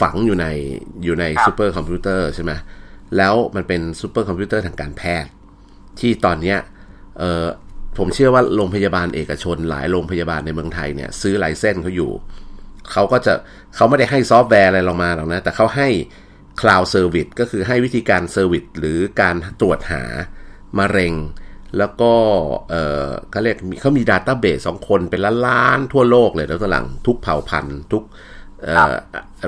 A: ฝังอยู่ในอยู่ใน
B: ครับ
A: ซูเปอร์คอมพิวเตอร์ใช่ไหม แล้วมันเป็นซูเปอร์คอมพิวเตอร์ทางการแพทย์ ที่ตอนเนี้ยเออผมเชื่อว่าโรงพยาบาลเอกชน หลายโรงพยาบาลในเมืองไทยเนี่ยซื้อ license เขาอยู่ เขาก็จะเขาไม่ได้ให้ซอฟต์แวร์อะไรเรามาหรอกนะ แต่เขาให้ Cloud Service ก็คือให้วิธีการ service หรือการตรวจหามะเร็ง แล้วก็เออเขาเรียกมีเขามี database สองคนเป็นล้านๆทั่วโลกเลยแล้วตอนหลังทุกเผ่าพันธุ์ทุกเอ่อ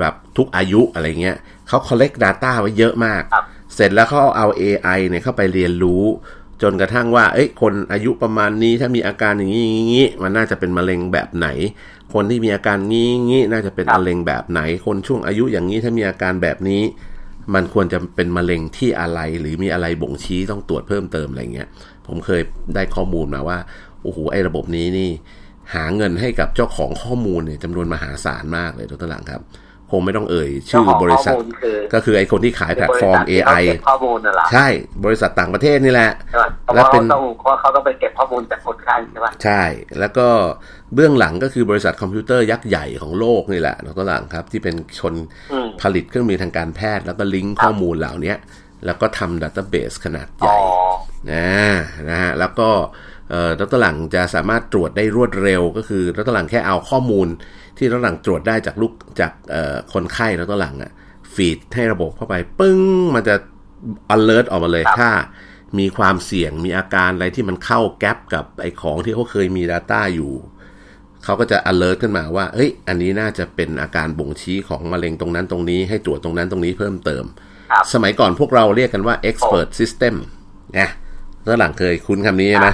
A: แบบทุกอายุอะไรเงี้ย เขา collect data ไว้เยอะมาก
B: ครับ
A: เสร็จแล้วเขาเอา AI เนี่ยเข้าไปเรียนรู้ จนกระทั่งว่า เอ้ยคนอายุประมาณนี้ถ้ามีอาการอย่างนี้อย่างนี้มันน่าจะเป็นมะเร็งแบบไหน คนที่มีอาการงี้งี้น่าจะเป็น
B: ครับ
A: มะเร็งแบบไหน คนช่วงอายุอย่างนี้ถ้ามีอาการแบบนี้ มันควรจะเป็นมะเร็งที่อะไรหรือมีอะไรบ่งชี้ต้องตรวจเพิ่มเติมอะไรเงี้ย ผมเคยได้ข้อมูลมาว่าโอ้โหไอ้ระบบนี้นี่หาเงินให้กับเจ้าของข้อมูลเนี่ยจำนวนมหาศาลมากเลยทุกท่านหลังครับ คงไม่ต้องเอ่ย ชื่อ
B: เจ้าของ
A: บริษัท
B: ข้อมูลคือ
A: ก็คือไอ้คนที่ขายแพลตฟอร์ม
B: บริษัทที่
A: AI
B: เขาเก็บข้อมูลน่ะเหรอ
A: ใช่บริษัทต่างประเทศนี่แหละ
B: ใช่ไหมเพราะ
A: แล้ว
B: ว่า
A: เป็
B: เขา
A: น
B: ต้องเพราะเขาต้องไปเก็บข้อมูลจากคนไข้ใช่ไหม
A: ใช่ แล้วก็เบื้องหลังก็คือบริษัทคอมพิวเตอร์ยักษ์ใหญ่ของโลกนี่แหละน้องต้นหลังครับ ที่เป็นชน
B: อืม
A: ผลิตเครื่องมือทางการแพทย์ แล้วก็ลิงก์ข้อมูลเหล่านี้แล้วก็ทำดัตเตอร์เบสขนาดให
B: อ๋
A: ญ่
B: อ
A: นะนะฮะแล้วก็เอ่อดรหลังจะสามารถตรวจได้รวดเร็ว ก็คือดรหลังแค่เอาข้อมูล ที่ดรหลังตรวจได้จากลูกจากเอ่อคนไข้ดรหลังอะฟีดให้ระบบเข้าไป ปึ้ง มันจะ alert ออกมาเลย
B: ครับ
A: ถ้ามีความเสี่ยงมีอาการอะไรที่มันเข้าแกลบกับไอ้ของที่เขาเคยมี Data อยู่เขาก็จะ alert ขึ้นมาว่า เฮ้ย อันนี้น่าจะเป็นอาการบ่งชี้ของมะเร็งตรงนั้นตรงนี้ให้ตรวจตรงนั้นตรงนี้เพิ่มเติม
B: ครับ
A: สมัยก่อนพวกเราเรียกกันว่า expert system นะ แล้วหลังเคยคุ้นคำนี้ใช่ไหม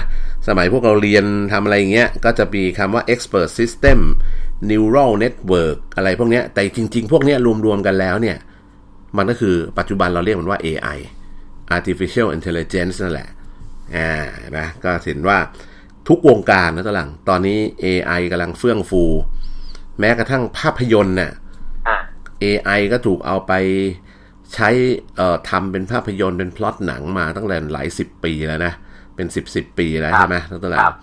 A: สมัยพวกเราเรียนทำอะไรอย่างเงี้ย ก็จะมีคำว่า expert system neural network อะไรพวกเนี้ย แต่จริง ๆ พวกเนี้ยรวม ๆ กันแล้วเนี่ย มันก็คือปัจจุบันเราเรียกมันว่า AI artificial intelligence นั่นแหละ อ่านะก็เห็นว่าทุกวงการนะตอนหลังตอนนี้ AI กำลังเฟื่องฟู แม้กระทั่งภาพยนตร์น่ะ
B: อ่า
A: AI ก็ถูกเอาไป ใช้เอ่อทำเป็นภาพยนตร์เป็นพล็อตหนังมาตั้งแต่หลายสิบปีแล้วนะ เป็นสิบสิบปีแล้ว
B: ครับ
A: ใช่ไหมตั้งแต่
B: ครับ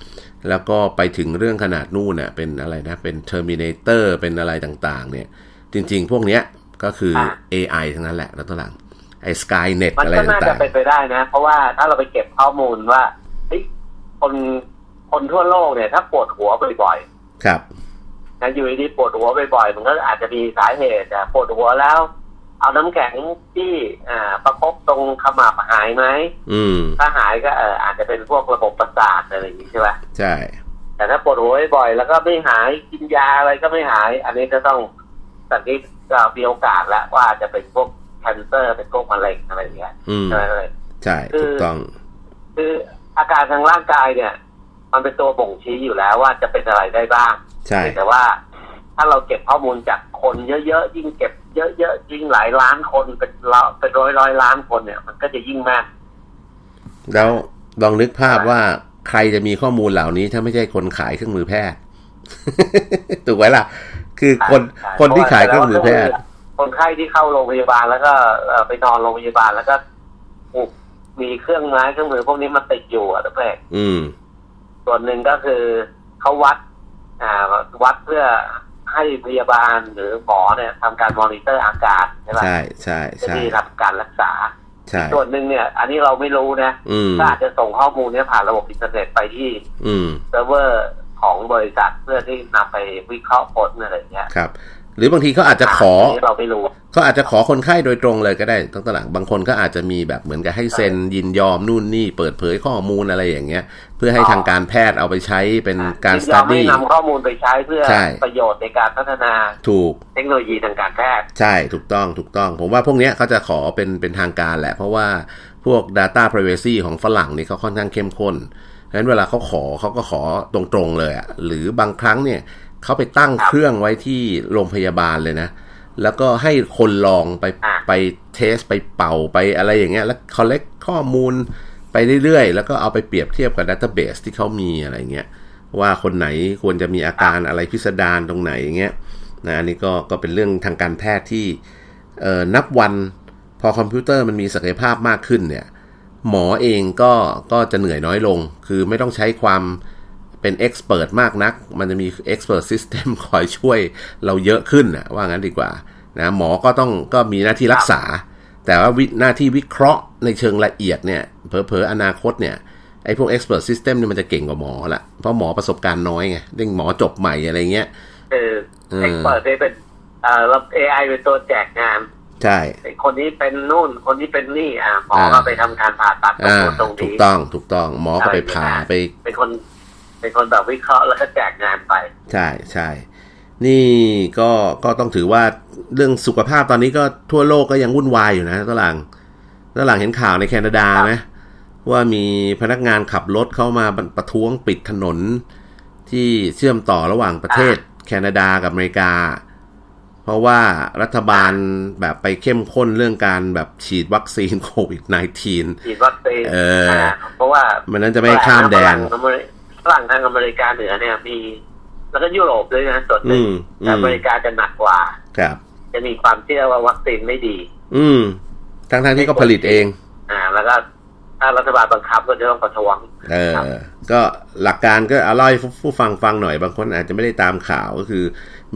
A: แล้วก็ไปถึงเรื่องขนาดนู่นน่ะเป็นอะไรนะ เป็น Terminator เป็นอะไรต่างๆ เนี่ย จริง ๆ พวกเนี้ยก็คืออา AI ทั้งนั้นแหละแล้วตัวหลังไอ้ Skynet
B: มัน
A: อะไร
B: ก็น่าจะ
A: ต่าง
B: เป็นไปได้นะ เพราะว่าถ้าเราไปเก็บข้อมูลว่าเฮ้ยคนคนทั่วโลกเนี่ย ถ้าปวดหัวบ่อย
A: ๆ ครับ
B: ๆนะอยู่ดีๆปวดหัวบ่อยๆ มันก็อาจจะมีสาเหตุอะปวดหัวแล้ว เอาน้ำแข็งที่อ่าประคบตรงขมับหายไหม
A: อืม
B: ถ้าหายก็เอออาจจะเป็นพวกระบบประสาทอะไรอย่างนี้ใช่ไหม
A: ใช่
B: แต่ถ้าปวดหัวบ่อยๆแล้วก็ไม่หายกินยาอะไรก็ไม่หาย อันนี้ก็ต้องสันนิษก็มีโอกาสแล้วว่าจะเป็นพวกแคนเซอร์เป็นพวกมะเร็งอะไรอย่างเงี้ย
A: อืม
B: ใช่ไหมเลย
A: ใช่
B: คือ
A: ถูกต้อง
B: คืออาการทางร่างกายเนี่ย มันเป็นตัวบ่งชี้อยู่แล้วว่าจะเป็นอะไรได้บ้าง
A: ใช่
B: แต่ว่าถ้าเราเก็บข้อมูลจากคนเยอะๆยิ่งเก็บ เยอะๆยิ่งหลายล้านคนเป็นร้อยเป็นร้อยร้อยล้านคนเนี่ย มันก็จะยิ่งแม่น
A: แล้วลองนึกภาพว่าใครจะมีข้อมูลเหล่านี้ถ้าไม่ใช่คนขายเครื่องมือแพทย์ถูกไหมล่ะ คือคน
B: ใช่
A: คนที่ขายเครื่องมือแพทย์
B: คนไข้ที่เข้าโรงพยาบาลแล้วก็เอ่อไปนอนโรงพยาบาลแล้วก็ถูกมีเครื่องไม้เครื่องมือพวกนี้มาติดอยู่อะทุกแรก
A: อืม
B: ส่วนหนึ่งก็คือเขาวัด อ่า วัดเพื่อห ให้พยาบาลหรือหมอเนี่ยทำการมอนิเตอร์อาการใช่ไหม
A: ใช่ใช่
B: ใช่รับการรักษา
A: ใช่
B: ส่วนหนึ่งเนี่ย อันนี้เราไม่รู้นะก็อาจจะส่งข้อมูลเนี่ยผ่านระบบอินเทอร์เน็ตไปที่เซิร์ฟเวอร์ของบริษัทเพื่อที่นำไปวิเคราะห์ผลอะไรเงี้ย
A: ครับ หรือบางทีเขาอาจจะขอ
B: เราไม่รู้
A: เขาอาจจะขอคนไข้โดยตรงเลยก็ได้ตั้งแต่หลังบางคนก็อาจจะมีแบบเหมือนกับให้เซ็นยินยอมนู่นนี่เปิดเผยข้อมูลอะไรอย่างเงี้ย เพื่อให้ทางการแพทย์เอาไปใช้เป็นการส
B: ตัด
A: ดี้
B: นำข้อมูลไปใช้เพื่อประโยชน์ในการพัฒนา
A: ถูก
B: เทคโนโลยีทางการแพทย์
A: ใช่ถูกต้องถูกต้อง ผมว่าพวกนี้เขาจะขอเป็นเป็นทางการแหละ เพราะว่าพวก Data Privacy ของฝรั่งนี่เขาค่อนข้างเข้มข้นเพราะฉะนั้นเวลาเขาขอเขาก็ขอตรงๆเลยอะหรือบางครั้งเนี่ย เขาไปตั้งเครื่องไว้ที่โรงพยาบาลเลยนะ แล้วก็ให้คนลองไปไปเทสไปเป่าไปอะไรอย่างเงี้ย แล้วคอลเลกข้อมูลไปเรื่อยๆ แล้วก็เอาไปเปรียบเทียบกับ database ที่เขามีอะไรเงี้ย ว่าคนไหนควรจะมีอาการอะไรพิสดารตรงไหนอย่างเงี้ยนะอันนี้ก็ก็เป็นเรื่องทางการแพทย์ที่เอ่อนับวันพอคอมพิวเตอร์มันมีศักยภาพมากขึ้นเนี่ย หมอเองก็ก็จะเหนื่อยน้อยลง คือไม่ต้องใช้ความ เป็น expert มากนัก มันจะมี expert system คอยช่วยเราเยอะขึ้นนะว่างั้นดีกว่านะหมอก็ต้องก็มีหน้าที่รักษา แต่ว่าวิหน้าที่วิเคราะห์ในเชิงละเอียดเนี่ยเผลอๆอนาคตเนี่ยไอ้พวก expert system นี่มันจะเก่งกว่าหมอละเพราะหมอประสบการณ์น้อยไงเรื่องหมอจบใหม่อะไรเงี้ย
B: เออ expert ได้เป็นเอ่อรับ AI เป็นตัวแจกงาน
A: ใช่
B: คนนี้เป็นนู่นคนนี้เป็นนี่อ่าหมอก็ไปทำการผ่าตัดตรงตรงนี้
A: ถูกต้องถูกต้องหมอก็ไปผ่าไป
B: เป็นคน เป็นคนแบบวิเคราะห์แล้วก็แจกงานไป ใช่
A: ใช่นี่ก็ก็ต้องถือว่าเรื่องสุขภาพตอนนี้ก็ทั่วโลกก็ยังวุ่นวายอยู่นะตลังตลังเห็นข่าวในแคนาดาไหมว่ามีพนักงานขับรถเข้ามาประท้วงปิดถนน ที่เชื่อมต่อระหว่างประเทศแคนาดากับอเมริกา เพราะว่ารัฐบาลแบบไปเข้มข้นเรื่องการแบบฉีดวัคซีนโควิด -19
B: ฉีดวัคซีน
A: เอ
B: อเพราะว่า
A: มันนั้นจะไม่ข้ามแดน
B: ฝรั่งทางอเมริกาเหนือเนี่ยมี แล้วก็ยุโรปด้วยนะส่วนหนึ่งแต่อเมริกาจะหนักกว่า
A: ครับ
B: จะมีความเชื่อว่าวัคซีนไม่ดี
A: อืมทั้งทางที่ก็ผลิตเอง
B: อ่า แล้วก็ถ้ารัฐบาลบังคับก็จะต้องประท้วง
A: เออ ก็หลักการก็เอาล่อยผู้ฟังฟังหน่อยบางคนอาจจะไม่ได้ตามข่าวก็คือ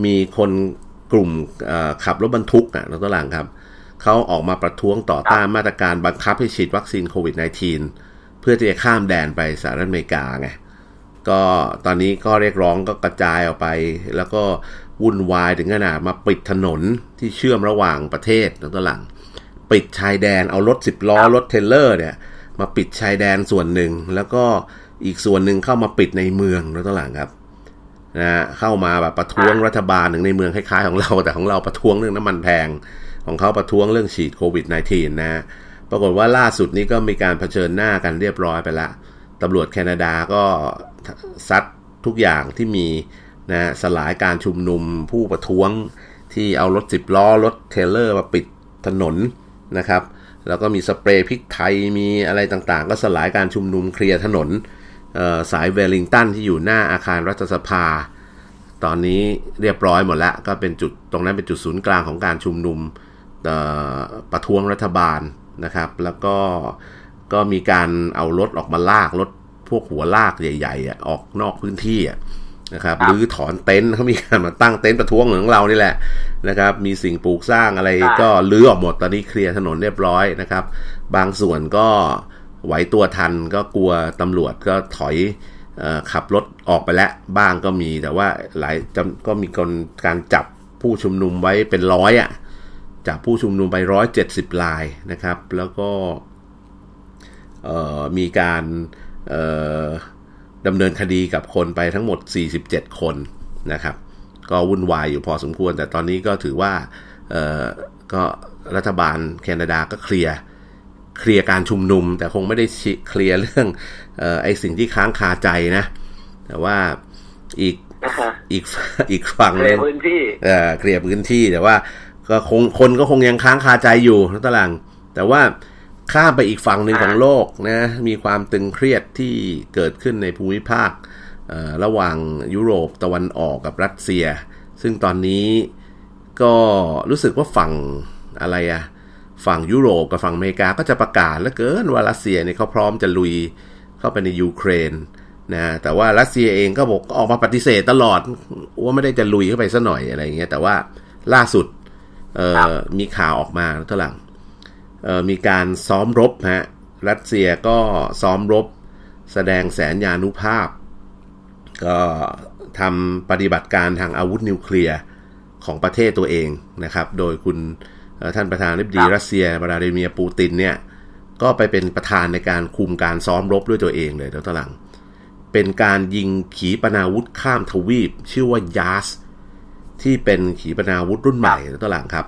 A: มีคนกลุ่มขับรถบรรทุกอะนักตลางครับเขาออกมาประท้วงต่อต้านมาตรการบังคับให้ฉีดวัคซีนโควิด -19 เพื่อที่จะข้ามแดนไปสหรัฐอเมริกาไง ก็ตอนนี้ก็เรียกร้องก็กระจายออกไป แล้วก็วุ่นวายถึงขนาดมาปิดถนนที่เชื่อมระหว่างประเทศตตัวหลัง ปิดชายแดนเอารถสิบล้อรถเทเลอร์เนี่ย มาปิดชายแดนส่วนหนึ่ง แล้วก็อีกส่วนหนึ่งเข้ามาปิดในเมืองแล้วตัวหลังครับนะเข้ามาแบบประท้วงรัฐบาลถึงในเมืองคล้ายๆของเราแต่ของเราประท้วงเรื่องน้ำมันแพง ของเขาประท้วงเรื่องฉีดโควิด -19 นะปรากฏว่าล่าสุดนี้ก็มีการเผชิญหน้ากันเรียบร้อยไปละ ตำรวจแคนาดาก็ซัดทุกอย่างที่มีนะสลายการชุมนุมผู้ประท้วงที่เอารถสิบล้อ รถเทรลเลอร์มาปิดถนนนะครับ แล้วก็มีสเปรย์พริกไทยมีอะไรต่างๆ ก็สลายการชุมนุมเคลียร์ถนนสายเวลลิงตันที่อยู่หน้าอาคารรัฐสภา ตอนนี้เรียบร้อยหมดแล้ว ก็เป็นจุดตรงนั้นเป็นจุดศูนย์กลางของการชุมนุมประท้วงรัฐบาลนะครับ แล้วก็ ก็มีการเอารถออกมาลากรถพวกหัวลากใหญ่ๆออกนอกพื้นที่นะครับหรือถอนเต็นท์เขามีการมาตั้งเต็นท์ประท้วงของเรานี่แหละนะครับ มีสิ่งปลูกสร้างอะไรก็ลื้อออกหมดตอนนี้เคลียร์ถนนเรียบร้อยนะครับ บางส่วนก็ไหวตัวทันก็กลัวตำรวจก็ถอยขับรถออกไปแล้วบ้างก็มีแต่ว่าหลายก็มีคนการจับผู้ชุมนุมไว้เป็นร้อยอะจับผู้ชุมนุมไปร้อยเจ็ดสิบลายนะครับ แล้วก็ มีการดำเนินคดีกับคนไปทั้งหมด 47 คนนะครับ ก็วุ่นวายอยู่พอสมควร แต่ตอนนี้ก็ถือว่าก็รัฐบาลแคนาดาก็เคลียร์เคลียร์การชุมนุม แต่คงไม่ได้เคลียร์เรื่องไอ้สิ่งที่ค้างคาใจนะ แต่ว่าอีกอีกอีกฝั่ง
B: เลยพื้นที่
A: เคลียร์พื้นที่แต่ว่าก็คงคนก็คงยังค้างคาใจอยู่นะตลังแต่ว่า ข้ามไปอีกฝั่งหนึ่งของโลกนะมีความตึงเครียดที่เกิดขึ้นในภูมิภาคระหว่างยุโรปตะวันออกกับรัสเซีย ซึ่งตอนนี้ก็รู้สึกว่าฝั่งอะไรอะฝั่งยุโรปกับฝั่งอเมริกาก็จะประกาศแล้วเกินว่ารัสเซียเนี่ยเขาพร้อมจะลุยเข้าไปในยูเครนนะแต่ว่ารัสเซียเองก็บอกออกมาปฏิเสธตลอดว่าไม่ได้จะลุยเข้าไปซะหน่อยอะไรเงี้ยแต่ว่าล่าสุดเอ่อมีข่าวออกมาเท่าหลังเอ่อ มีการซ้อมรบฮะรัสเซียก็ซ้อมรบ แสดงแสนยานุภาพ ก็ทำปฏิบัติการทางอาวุธนิวเคลียร์ของประเทศตัวเองนะครับ โดยคุณท่านประธานาธิบดีรัสเซีย บราดิเมียร์ปูตินเนี่ย ก็ไปเป็นประธานในการคุมการซ้อมรบด้วยตัวเองเลยแล้วตหลัง เป็นการยิงขีปนาวุธข้ามทวีป ชื่อว่ายาส ที่เป็นขีปนาวุธรุ่นใหม่แล้วตหลังครับ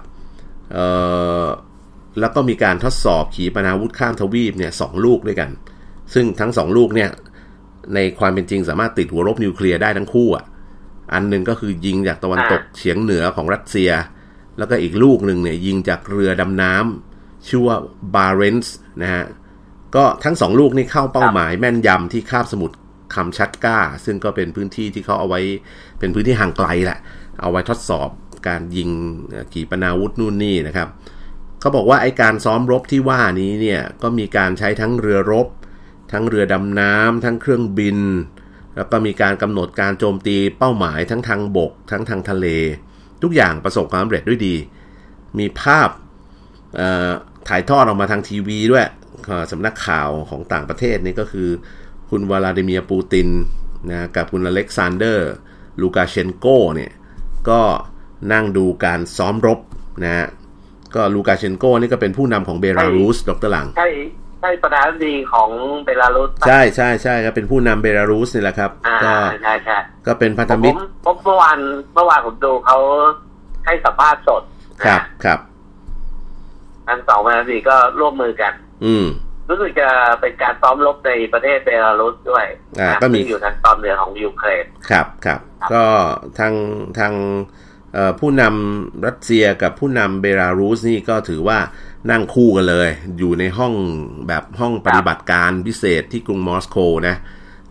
A: เอ่อ แล้วก็มีการทดสอบขีปนาวุธข้ามทวีปเนี่ยสองลูกด้วยกัน ซึ่งทั้งสองลูกเนี่ยในความเป็นจริงสามารถติดหัวรบนิวเคลียร์ได้ทั้งคู่อะอันหนึ่งก็คือยิงจากตะวันตกเฉียงเหนือของรัสเซีย แล้วก็อีกลูกหนึ่งเนี่ยยิงจากเรือดำน้ำชื่อว่าบาเรนส์นะฮะก็ทั้งสองลูกนี่เข้าเป้าหมายแม่นยำที่คาบสมุทรคำชัดก้า ซึ่งก็เป็นพื้นที่ที่เขาเอาไว้เป็นพื้นที่ห่างไกลแหละ เอาไว้ทดสอบการยิงขีปนาวุธนู่นนี่นะครับ เขาบอกว่าไอการซ้อมรบที่ว่านี้เนี่ยก็มีการใช้ทั้งเรือรบ ทั้งเรือดำน้ำทั้งเครื่องบิน แล้วก็มีการกำหนดการโจมตีเป้าหมายทั้งทางบก ทั้งทางทะเล ทุกอย่างประสบความสำเร็จด้วยดี มีภาพถ่ายทอดออกมาทางทีวีด้วยสำนักข่าวของต่างประเทศนี่ก็คือ คุณวลาดิเมียร์ปูตินนะกับคุณอเล็กซานเดอร์ ลูกาเชนโกเนี่ยก็นั่งดูการซ้อมรบนะ ก็ลูกาเชนโกนี่ก็เป็นผู้นำของเบลารุสดรหลัง
B: ใช่ใช่ประธานาธิบดีของเบลารุส
A: ใช่ใช่ใช่ครับเป็นผู้นำเบลารุสนี่แหละครับ
B: ก็ใช่ใช่
A: ก็เป็นพันธมิตร
B: ผมเมื่อวานเมื่อวานผมดูเขาให้สัมภาษณ์สด
A: ครับครับ
B: ทั้งสองประธานาธิบดีก็ร่วมมือกัน
A: อืม
B: รู้สึกจะเป็นการซ้อมรบในประเทศเบลารุสด้วย
A: อ่าก็มี
B: อยู่ทางตอนเหนือของยูเครน
A: ครับครับ ก็ทางทาง ผู้นำรัสเซียกับผู้นำเบลารุสนี่ก็ถือว่านั่งคู่กันเลย อยู่ในห้องแบบห้องปฏิบัติการพิเศษที่กรุงมอสโกนะ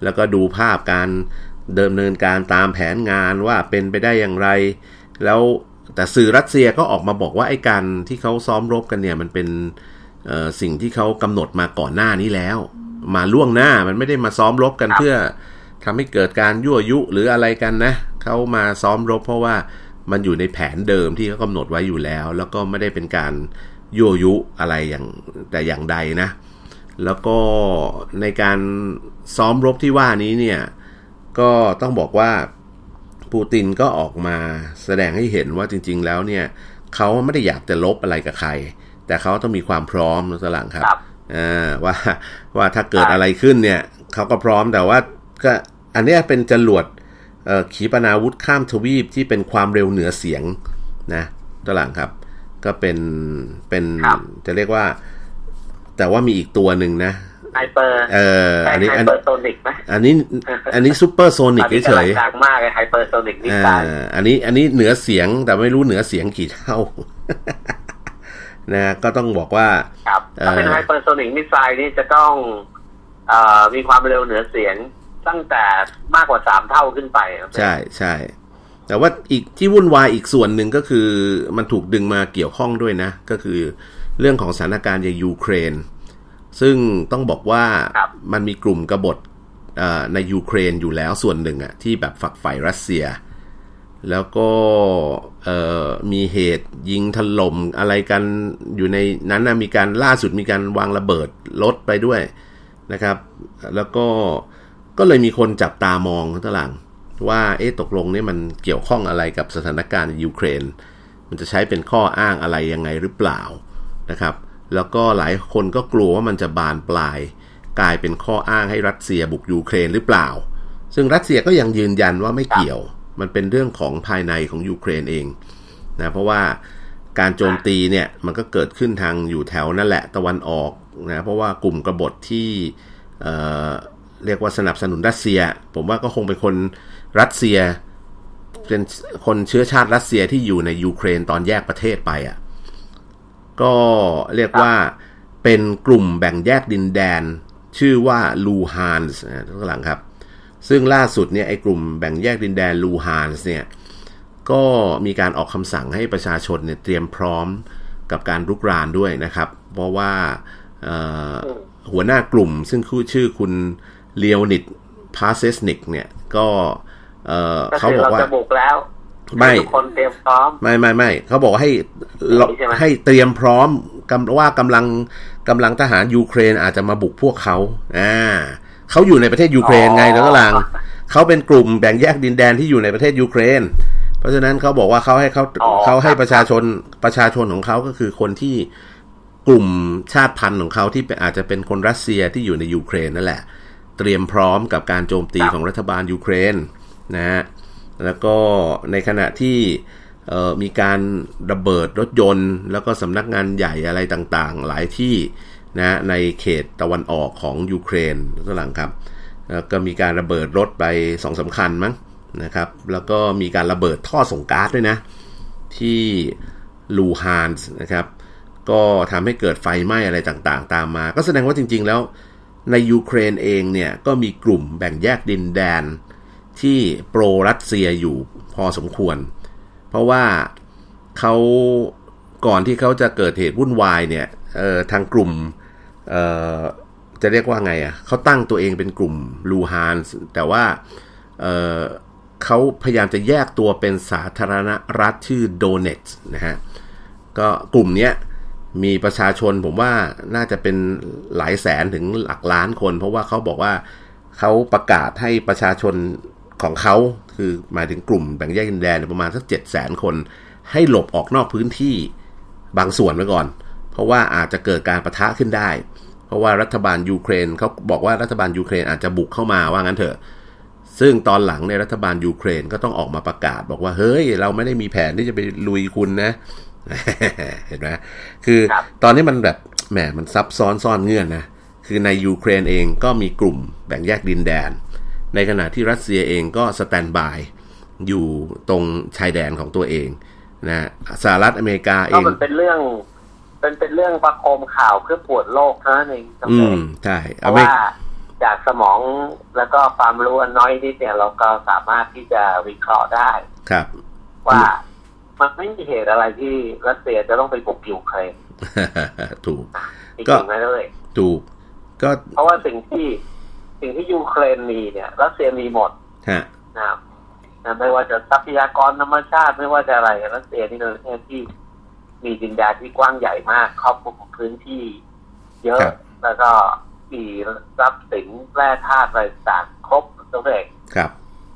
A: แล้วก็ดูภาพการเดิมเนินการตามแผนงานว่าเป็นไปได้อย่างไร แล้วแต่สื่อรัสเซียก็ออกมาบอกว่าไอ้การที่เขาซ้อมรบกันเนี่ยมันเป็นสิ่งที่เขากำหนดมาก่อนหน้านี้แล้ว มาล่วงหน้ามันไม่ได้มาซ้อมรบกันเพื่อทำให้เกิดการยั่วยุหรืออะไรกันนะเขามาซ้อมรบเพราะว่า มันอยู่ในแผนเดิมที่เขากำหนดไว้อยู่แล้ว แล้วก็ไม่ได้เป็นการยั่วยุอะไรอย่างแต่อย่างใดนะ แล้วก็ในการซ้อมรบที่ว่านี้เนี่ยก็ต้องบอกว่าปูตินก็ออกมาแสดงให้เห็นว่าจริง ๆ แล้วเนี่ยเขาไม่ได้อยากจะรบอะไรกับใคร แต่เขาต้องมีความพร้อมนะสลังครับว่าว่าถ้าเกิดอะไรขึ้นเนี่ยเขาก็พร้อมแต่ว่าก็อันนี้เป็นจรวด ขีปนาวุธข้ามทวีปที่เป็นความเร็วเหนือเสียงนะตลังครับ ก็เป็นเป็นจะเรียกว่า แต่ว่ามีอีกตัวหนึ่งนะ
B: hyper เอ
A: ออันนี้
B: hypersonic ไหม
A: อันนี้ อันนี้ supersonic เฉย
B: ๆดังมากเลย hypersonic นี่ตาย
A: อันนี้อันนี้เหนือเสียงแต่ไม่รู้เหนือเสียงกี่เท่านะก็ต้องบอกว่า
B: ครับถ้าเป็น hypersonic missile นี่จะต้องมีความเร็วเหนือเสียง ตั้งแต่มากกว่าสามเท่าขึ้นไป
A: ใช่ใช่แต่ว่าอีกที่วุ่นวายอีกส่วนหนึ่งก็คือมันถูกดึงมาเกี่ยวข้องด้วยนะ ก็คือเรื่องของสถานการณ์ในยูเครน ซึ่งต้องบอกว่ามันมีกลุ่มกบฏในยูเครนอยู่แล้วส่วนหนึ่งอะที่แบบฝักใฝ่รัสเซีย แล้วก็มีเหตุยิงถล่มอะไรกันอยู่ในนั้นนะมีการล่าสุดมีการวางระเบิดรถไปด้วยนะครับ แล้วก็ ก็เลยมีคนจับตามองตลังว่าเอ๊ะตกลงนี่มันเกี่ยวข้องอะไรกับสถานการณ์ยูเครน มันจะใช้เป็นข้ออ้างอะไรยังไงหรือเปล่านะครับ แล้วก็หลายคนก็กลัวว่ามันจะบานปลาย กลายเป็นข้ออ้างให้รัสเซียบุกยูเครนหรือเปล่า ซึ่งรัสเซียก็ยังยืนยันว่าไม่เกี่ยว มันเป็นเรื่องของภายในของยูเครนเองนะเพราะว่าการโจมตีเนี่ยมันก็เกิดขึ้นทางอยู่แถวนั่นแหละตะวันออกนะเพราะว่ากลุ่มกบฏที่ เรียกว่าสนับสนุนรัสเซีย ผมว่าก็คงเป็นคนรัสเซีย เป็นคนเชื้อชาติรัสเซียที่อยู่ในยูเครนตอนแยกประเทศไปอะ่ะก็เรียกว่าเป็นกลุ่มแบ่งแยกดินแดน ชื่อว่าลูฮานส์นะทุกหลังครับ ซึ่งล่าสุดเนี่ยไอ้กลุ่มแบ่งแยกดินแดนลูฮานส์เนี่ยก็มีการออกคำสั่งให้ประชาชนเนี่ยเตรียมพร้อมกับการรุกรานด้วยนะครับ เพราะว่าหัวหน้ากลุ่มซึ่งชื่อคุณ เลียวนิดพาเซสนิกเนี่ยก็เออ
B: ก็
A: เขา
B: คือบ
A: อ
B: เรา
A: กว่า
B: จะบุกแล้ว
A: ไม่
B: ให้ทุกคนเตรียมพร้อม
A: ไม่ไม่ไม่เขาบอกว่าให้เรา
B: ใช่ไหม
A: ให้เตรียมพร้อมกำว่ากำลังกำลังทหารยูเครนอาจจะมาบุกพวกเขาอ่าเขาอยู่ในประเทศยูเครนไงแล้วก็ลังเขาเป็นกลุ่มแบ่งแยกดินแดนที่อยู่ในประเทศยูเครน เพราะฉะนั้นเขาบอกว่าเขาให้เขา
B: อ๋อ
A: เขาให้
B: ครับ
A: ประชาชนประชาชนของเขาก็คือคนที่กลุ่มชาติพันธุ์ของเขาที่เป็นอาจจะเป็นคนรัสเซียที่อยู่ในยูเครนนั่นแหละ เตรียมพร้อมกับการโจมตีของรัฐบาลยูเครนนะฮะแล้วก็ในขณะที่เอ่อมีการระเบิดรถยนต์ แล้วก็สำนักงานใหญ่อะไรต่างๆ หลายที่นะในเขตตะวันออกของยูเครนตัวหลังครับแล้วก็มีการระเบิดรถไปสองสาคัญมั้งนะครับ แล้วก็มีการระเบิดท่อส่งก๊าซด้วยนะ ที่ลูฮานส์นะครับ ก็ทำให้เกิดไฟไหม้อะไรต่างๆ ตามมา ก็แสดงว่าจริง ๆ แล้ว ในยูเครนเองเนี่ยก็มีกลุ่มแบ่งแยกดินแดนที่โปรรัสเซียอยู่พอสมควร เพราะว่าเขาก่อนที่เขาจะเกิดเหตุวุ่นวายเนี่ยทางกลุ่มจะเรียกว่าไงอะเขาตั้งตัวเองเป็นกลุ่มลูฮานแต่ว่าเเขาพยายามจะแยกตัวเป็นสาธารณรัฐชื่อโดเนตส์นะฮะก็กลุ่มเนี้ย มีประชาชนผมว่าน่าจะเป็นหลายแสนถึงหลักล้านคน เพราะว่าเขาบอกว่าเขาประกาศให้ประชาชนของเขาคือหมายถึงกลุ่มแบ่งแยกดินแดนประมาณสักเจ็ดแสนคน ให้หลบออกนอกพื้นที่บางส่วนไว้ก่อน เพราะว่าอาจจะเกิดการประทะขึ้นได้ เพราะว่ารัฐบาลยูเครนเขาบอกว่ารัฐบาลยูเครนอาจจะบุกเข้ามาว่างั้นเถอะ ซึ่งตอนหลังในรัฐบาลยูเครนก็ต้องออกมาประกาศ บอกว่าเฮ้ยเราไม่ได้มีแผนที่จะไปลุยคุณนะ เห็นไหมคือ
B: ครับ
A: ตอนนี้มันแบบแหมมันซับซ้อนซ่อนเงื่อนนะ คือในยูเครนเองก็มีกลุ่มแบ่งแยกดินแดน ในขณะที่รัสเซียเองก็ standby อยู่ตรงชายแดนของตัวเองนะสหรัฐอเมริกาเอ
B: ก็
A: ง
B: มันเป็นเรื่องเป็นเป็นเรื่องประโคมข่าวเพื่อปวดโลกเท่านั้นเองจำ
A: อื
B: เป็น
A: มใช่
B: เพ
A: อ
B: ราะ
A: เมริ
B: ว่ากจากสมองแล้วก็ความรู้อันน้อยนิดเนี่ยเราก็สามารถที่จะวิเคราะห์ได้
A: ครับ
B: ว่า มันไม่มีเหตุอะไรที่รัสเซียจะต้องไปบุกยูเครน
A: ถูก
B: จ
A: ก็
B: ริงๆนะเลย
A: ถูก ก็
B: เพราะว่าสิ่งที่สิ่งที่ยูเครนมีเนี่ย รัสเซียมีหมด
A: ฮะ
B: นะครับนะไม่ว่าจะทรัพยากรธรรมชาติไม่ว่าจะอะไรรัสเซียนี่เป็นประเทศที่มีดินแดนที่กว้างใหญ่มาก ครอบคลุมพื้นที่ เยอะ
A: ครับ
B: แล้วก็มีทรัพย์สินแร่ธาตุอะไรต่างครบตัวเอง
A: ครับ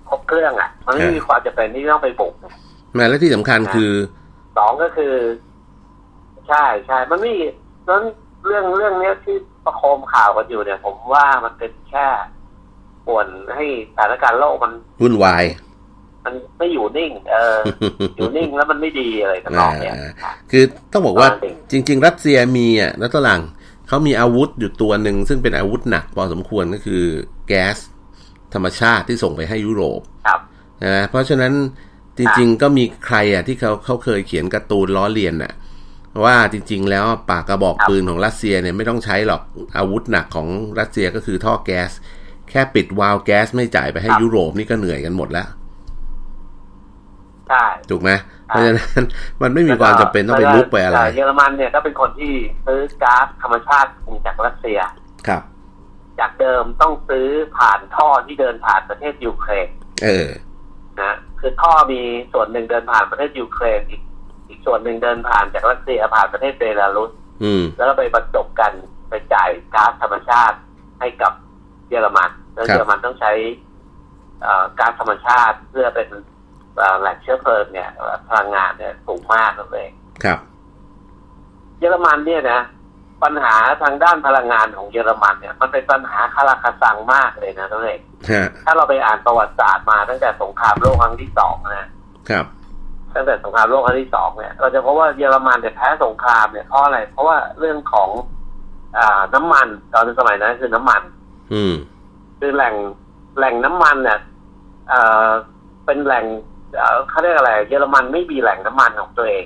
B: ครบเครื่องอะ มันไม่
A: ครับ
B: มีความจำเป็นที่ต้องไปบุก
A: แม้และที่สำคัญคือ
B: สองก็คือ ใช่ใช่มันไม่นั้นเรื่องเรื่องเนี้ยที่ประโคมข่าวกันอยู่เนี่ย ผมว่ามันเป็นแค่ป่วนให้สถานการณ์โลกมัน
A: วุ่นวาย
B: มันไม่อยู่นิ่ง เออ อยู่นิ่งแล้วมันไม่ดีอะไรกันนองเนี่ย
A: อ่าคือต้องบอกว่า
B: อ่า
A: จริง ๆ รัสเซียมีอะแล้วตหลังเขามีอาวุธอยู่ตัวหนึ่งซึ่งเป็นอาวุธหนักพอสมควรก็คือ แก๊สธรรมชาติที่ส่งไปให้ยุโรป
B: ครับ
A: นะเพราะฉะนั้น จริง ๆ ก็มีใครอะที่เขาเขาเคยเขียนการ์ตูนล้อเลียนอะว่าจริง ๆ แล้วปากกระบอก
B: ครับ
A: ปืนของรัสเซียเนี่ยไม่ต้องใช้หรอกอาวุธหนักของรัสเซียก็คือท่อแก๊ส แค่ปิดวาล์วแก๊สไม่จ่ายไปให้ยุโรปนี่ก็เหนื่อยกันหมดแล้ว
B: ใช่
A: ถูกไหมเพราะฉะนั้นมันไม่มีความจำเป็นต้องไปรุกไปอะไร
B: เยอรมันเนี่ยก็เป็นคนที่ซื้อก๊าซธรรมชาติจากรัสเซีย
A: ครับ
B: จากเดิมต้องซื้อผ่านท่อที่เดินผ่านประเทศยูเครน
A: เออ
B: นะคือท่อมีส่วนหนึ่งเดินผ่านประเทศยูเครนอีกอีกส่วนหนึ่งเดินผ่านจากรัสเซียผ่านประเทศเบลารุส
A: อืม
B: แล้วก็ไปบรรจบกันไปจ่ายก๊าซธรรมชาติให้กับเยอรมันแล้ว
A: ครับ
B: เยอรมันต้องใช้เอ่อก๊าซธรรมชาติเพื่อเป็นเอ่อแหล่งเชื้อเพลิงเนี่ยพลังงานเนี่ยสูงมากนั่นเอง
A: ครับ
B: เยอรมันเนี่ยนะ ปัญหาทางด้านพลังงานของเยอรมันเนี่ย มันเป็นปัญหาคาราคาซังมากเลยนะนั่นเอง
A: ฮะ
B: ถ้าเราไปอ่านประวัติศาสตร์มาตั้งแต่สงครามโลกครั้งที่สองนะ
A: ครับ
B: ตั้งแต่สงครามโลกครั้งที่สองเนี่ยเราจะพบว่าเยอรมันเนี่ยแพ้สงครามเนี่ยเพราะอะไร เพราะว่าเรื่องของอ่าน้ำมันตอนสมัยนั้นคือน้ำมัน
A: อืม
B: คือแหล่งแหล่งน้ำมันเนี่ยเอ่อเป็นแหล่งเอ่อเขาเรียกอะไร เยอรมันไม่มีแหล่งน้ำมันของตัวเอง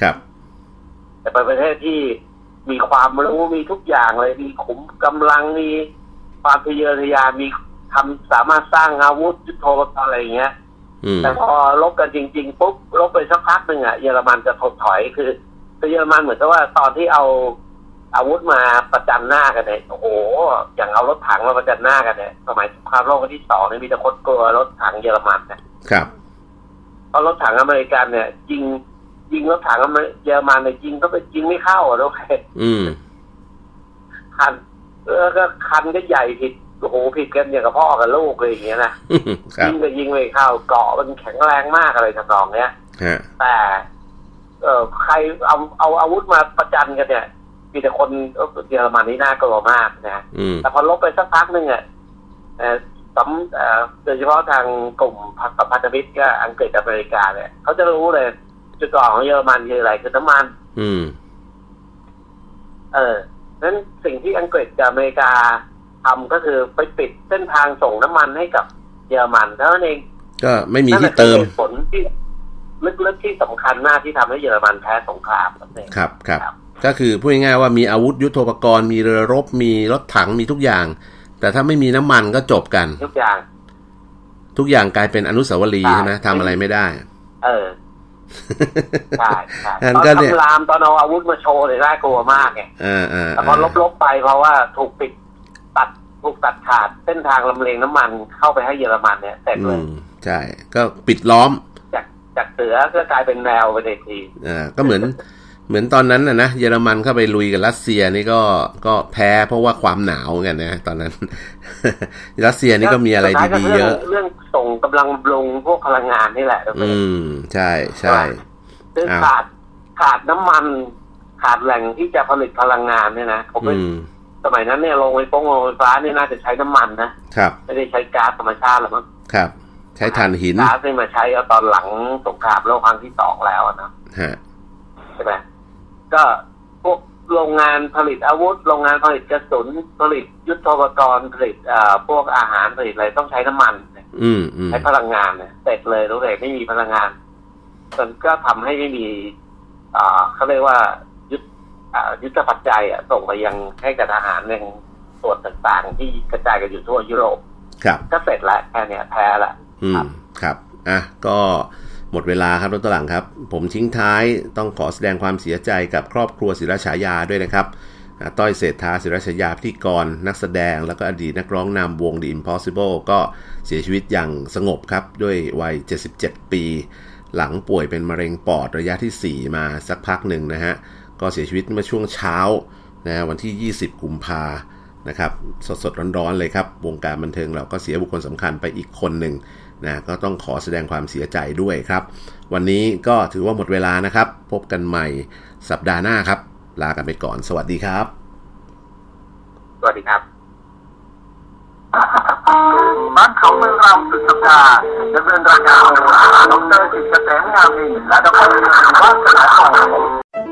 A: ครับ
B: แต่เป็นประเทศที่ มีความรู้มีทุกอย่างเลยมีขุมกำลังมีความทะเยอทะยานมีทำสามารถสร้างอาวุธยุทโธปกรณ์อะไรอย่างเงี้ย
A: อืม
B: แต่พอลบกันจริง ๆปุ๊บลบไปสักพักหนึ่งอะเยอรมันจะถดถอยคือคือเยอรมันเหมือนกับว่าตอนที่เอาอาวุธมาประจันหน้ากันเนี่ยโอ้โหอย่างเอารถถังมาประจันหน้ากันเนี่ยสมัยสงครามโลกครั้งที่สองเนี่ยมีแต่คนกลัวรถถังเยอรมันนะครับเพราะรถถังอเมริกันเนี่ยยิง ยิงรถถังเยอรมันเนี่ยยิงก็ไปยิงไม่เข้าอะทุกคน
A: อืม
B: คันเออก็คันก็ใหญ่ผิดโอ้โหผิดกันอย่างกับพ่อกับลูกเลยอย่างเงี้ยนะยิงก็ยิงไม่เข้าเกาะมันแข็งแรงมากอะไรทำนองเนี้ยแต่ เออใครเอาเอาอาวุธมาประจันกันเนี่ยมีแต่คนเยอรมันนี่น่ากลัวมากนะแต่พอลบไปสักพักหนึ่งอะสำโดยเฉพาะทางกลุ่มพัพันธมิตรก็อังกฤษอเมริกาเนี่ยเขาจะรู้เลย จุดก่อนของเยอรมันคืออะไรคือน้ำมัน
A: อืม
B: เออนั้นสิ่งที่อังกฤษกับอเมริกาทำก็คือไปปิดเส้นทางส่งน้ำมันให้กับเยอรมันเท่านั้นเอง
A: ก็ไม่มีที่เติม
B: ผลที่ลึกๆที่สำคัญมากที่ทำให้เยอรมันแพ้สงคราม
A: ครับครับ ก็คือพูดง่ายๆว่ามีอาวุธยุโทโธปกรณ์มีเรือรบมีรถถังมีทุกอย่าง แต่ถ้าไม่มีน้ำมันก็จบกัน
B: ทุกอย่าง
A: ทุกอย่างกลายเป็นอนุสาวรีย์ใช่ไหมทำอะไรไม่ได้
B: เออ ใช่ใช่ตอนทำรามตอนเอาอาวุธมาโชว์เลยน่ากลัวมากไงแต่พอลบๆไปเพราะว่าถูกปิดตัดถูกตัดขาดเส้นทางลำเลียงน้ำมันเข้าไปให้เยอรมันเนี่ยแต่เลย
A: ใช่ ก็ปิดล้อม
B: จากจากเสือก็กลายเป็นแนวไปในที
A: อ่าก็เหมือน เหมือนตอนนั้นนะนะเยอรมันเข้าไปลุยกับรัสเซียนี่ก็ก็แพ้เพราะว่าความหนาวกันนะตอนนั้น รัสเซียนี่ก็มีอะไรดีๆเยอะ
B: เรื่องส่งกำลังลงพวกพลังงานนี่แหละ
A: อืม ใช่ใช่
B: คือขาดขาดน้ำมัน ขาดแหล่งที่จะผลิตพลังงานเนี่ยนะผมสมัยนั้นเนี่ยโรงไฟฟ้าโรงไฟฟ้านี่น่าจะใช้น้ำมันนะครับ ไม่ได้ใช้ก๊าซธรรมชาติหรอกมั้ง
A: ครับ ใช้ถ่านหิน
B: ก๊าซนี่มาใช้เอาตอนหลังสงครามโลกครั้งที่สองแล้วนะใช่ไหม ก็พวกโรงงานผลิตอาวุธ โรงงานผลิตกระสุนผลิตยุทโธปกรณ์ผลิตอ่าพวกอาหารผลิตอะไรต้องใช้น้ำมันใช้พลังงานเนี่ยเสร็จเลยรู้เลยไม่มีพลังงานมันก็ทำให้ไม่มีอ่าเขาเรียกว่ายุทธยุทธปัจจัยอะส่งไปยังให้กับทหารในส่วนต่างๆ ที่กระจายกันอยู่ทั่วยุโรป
A: ครับ
B: ก็เสร็จแล้วแค่นี้แพ้ละ
A: อืมครับอะก็ห มดเวลาครับรถตลังครับ ผมทิ้งท้ายต้องขอแสดงความเสียใจกับครอบครัวศิรชายาด้วยนะครับต้อยเศรษฐาศิรชายาพิธีกร นักแสดง แล้วก็อดีตนักร้องนำวง The Impossible ก็เสียชีวิตอย่างสงบครับ ด้วยวัย 77 ปี หลังป่วยเป็นมะเร็งปอดระยะที่ 4 มาสักพักหนึ่งนะฮะ ก็เสียชีวิตเมื่อช่วงเช้านะวันที่ 20 กุมภานะครับ สดๆ ร้อนๆ เลยครับ วงการบันเทิงเราก็เสียบุคคลสำคัญไปอีกคนหนึ่ง นะก็ต้องขอแสดงความเสียใจด้วยครับ วันนี้ก็ถือว่าหมดเวลานะครับ พบกันใหม่สัปดาห์หน้าครับ ลากันไปก่อน สวัสดีครับ
B: สวัสดีครับบ้านเขาเมืองเราสุดสัปดาห์ดำเนินรายการโดยดรจิตเกษมงามดีและดรวัฒนาทอง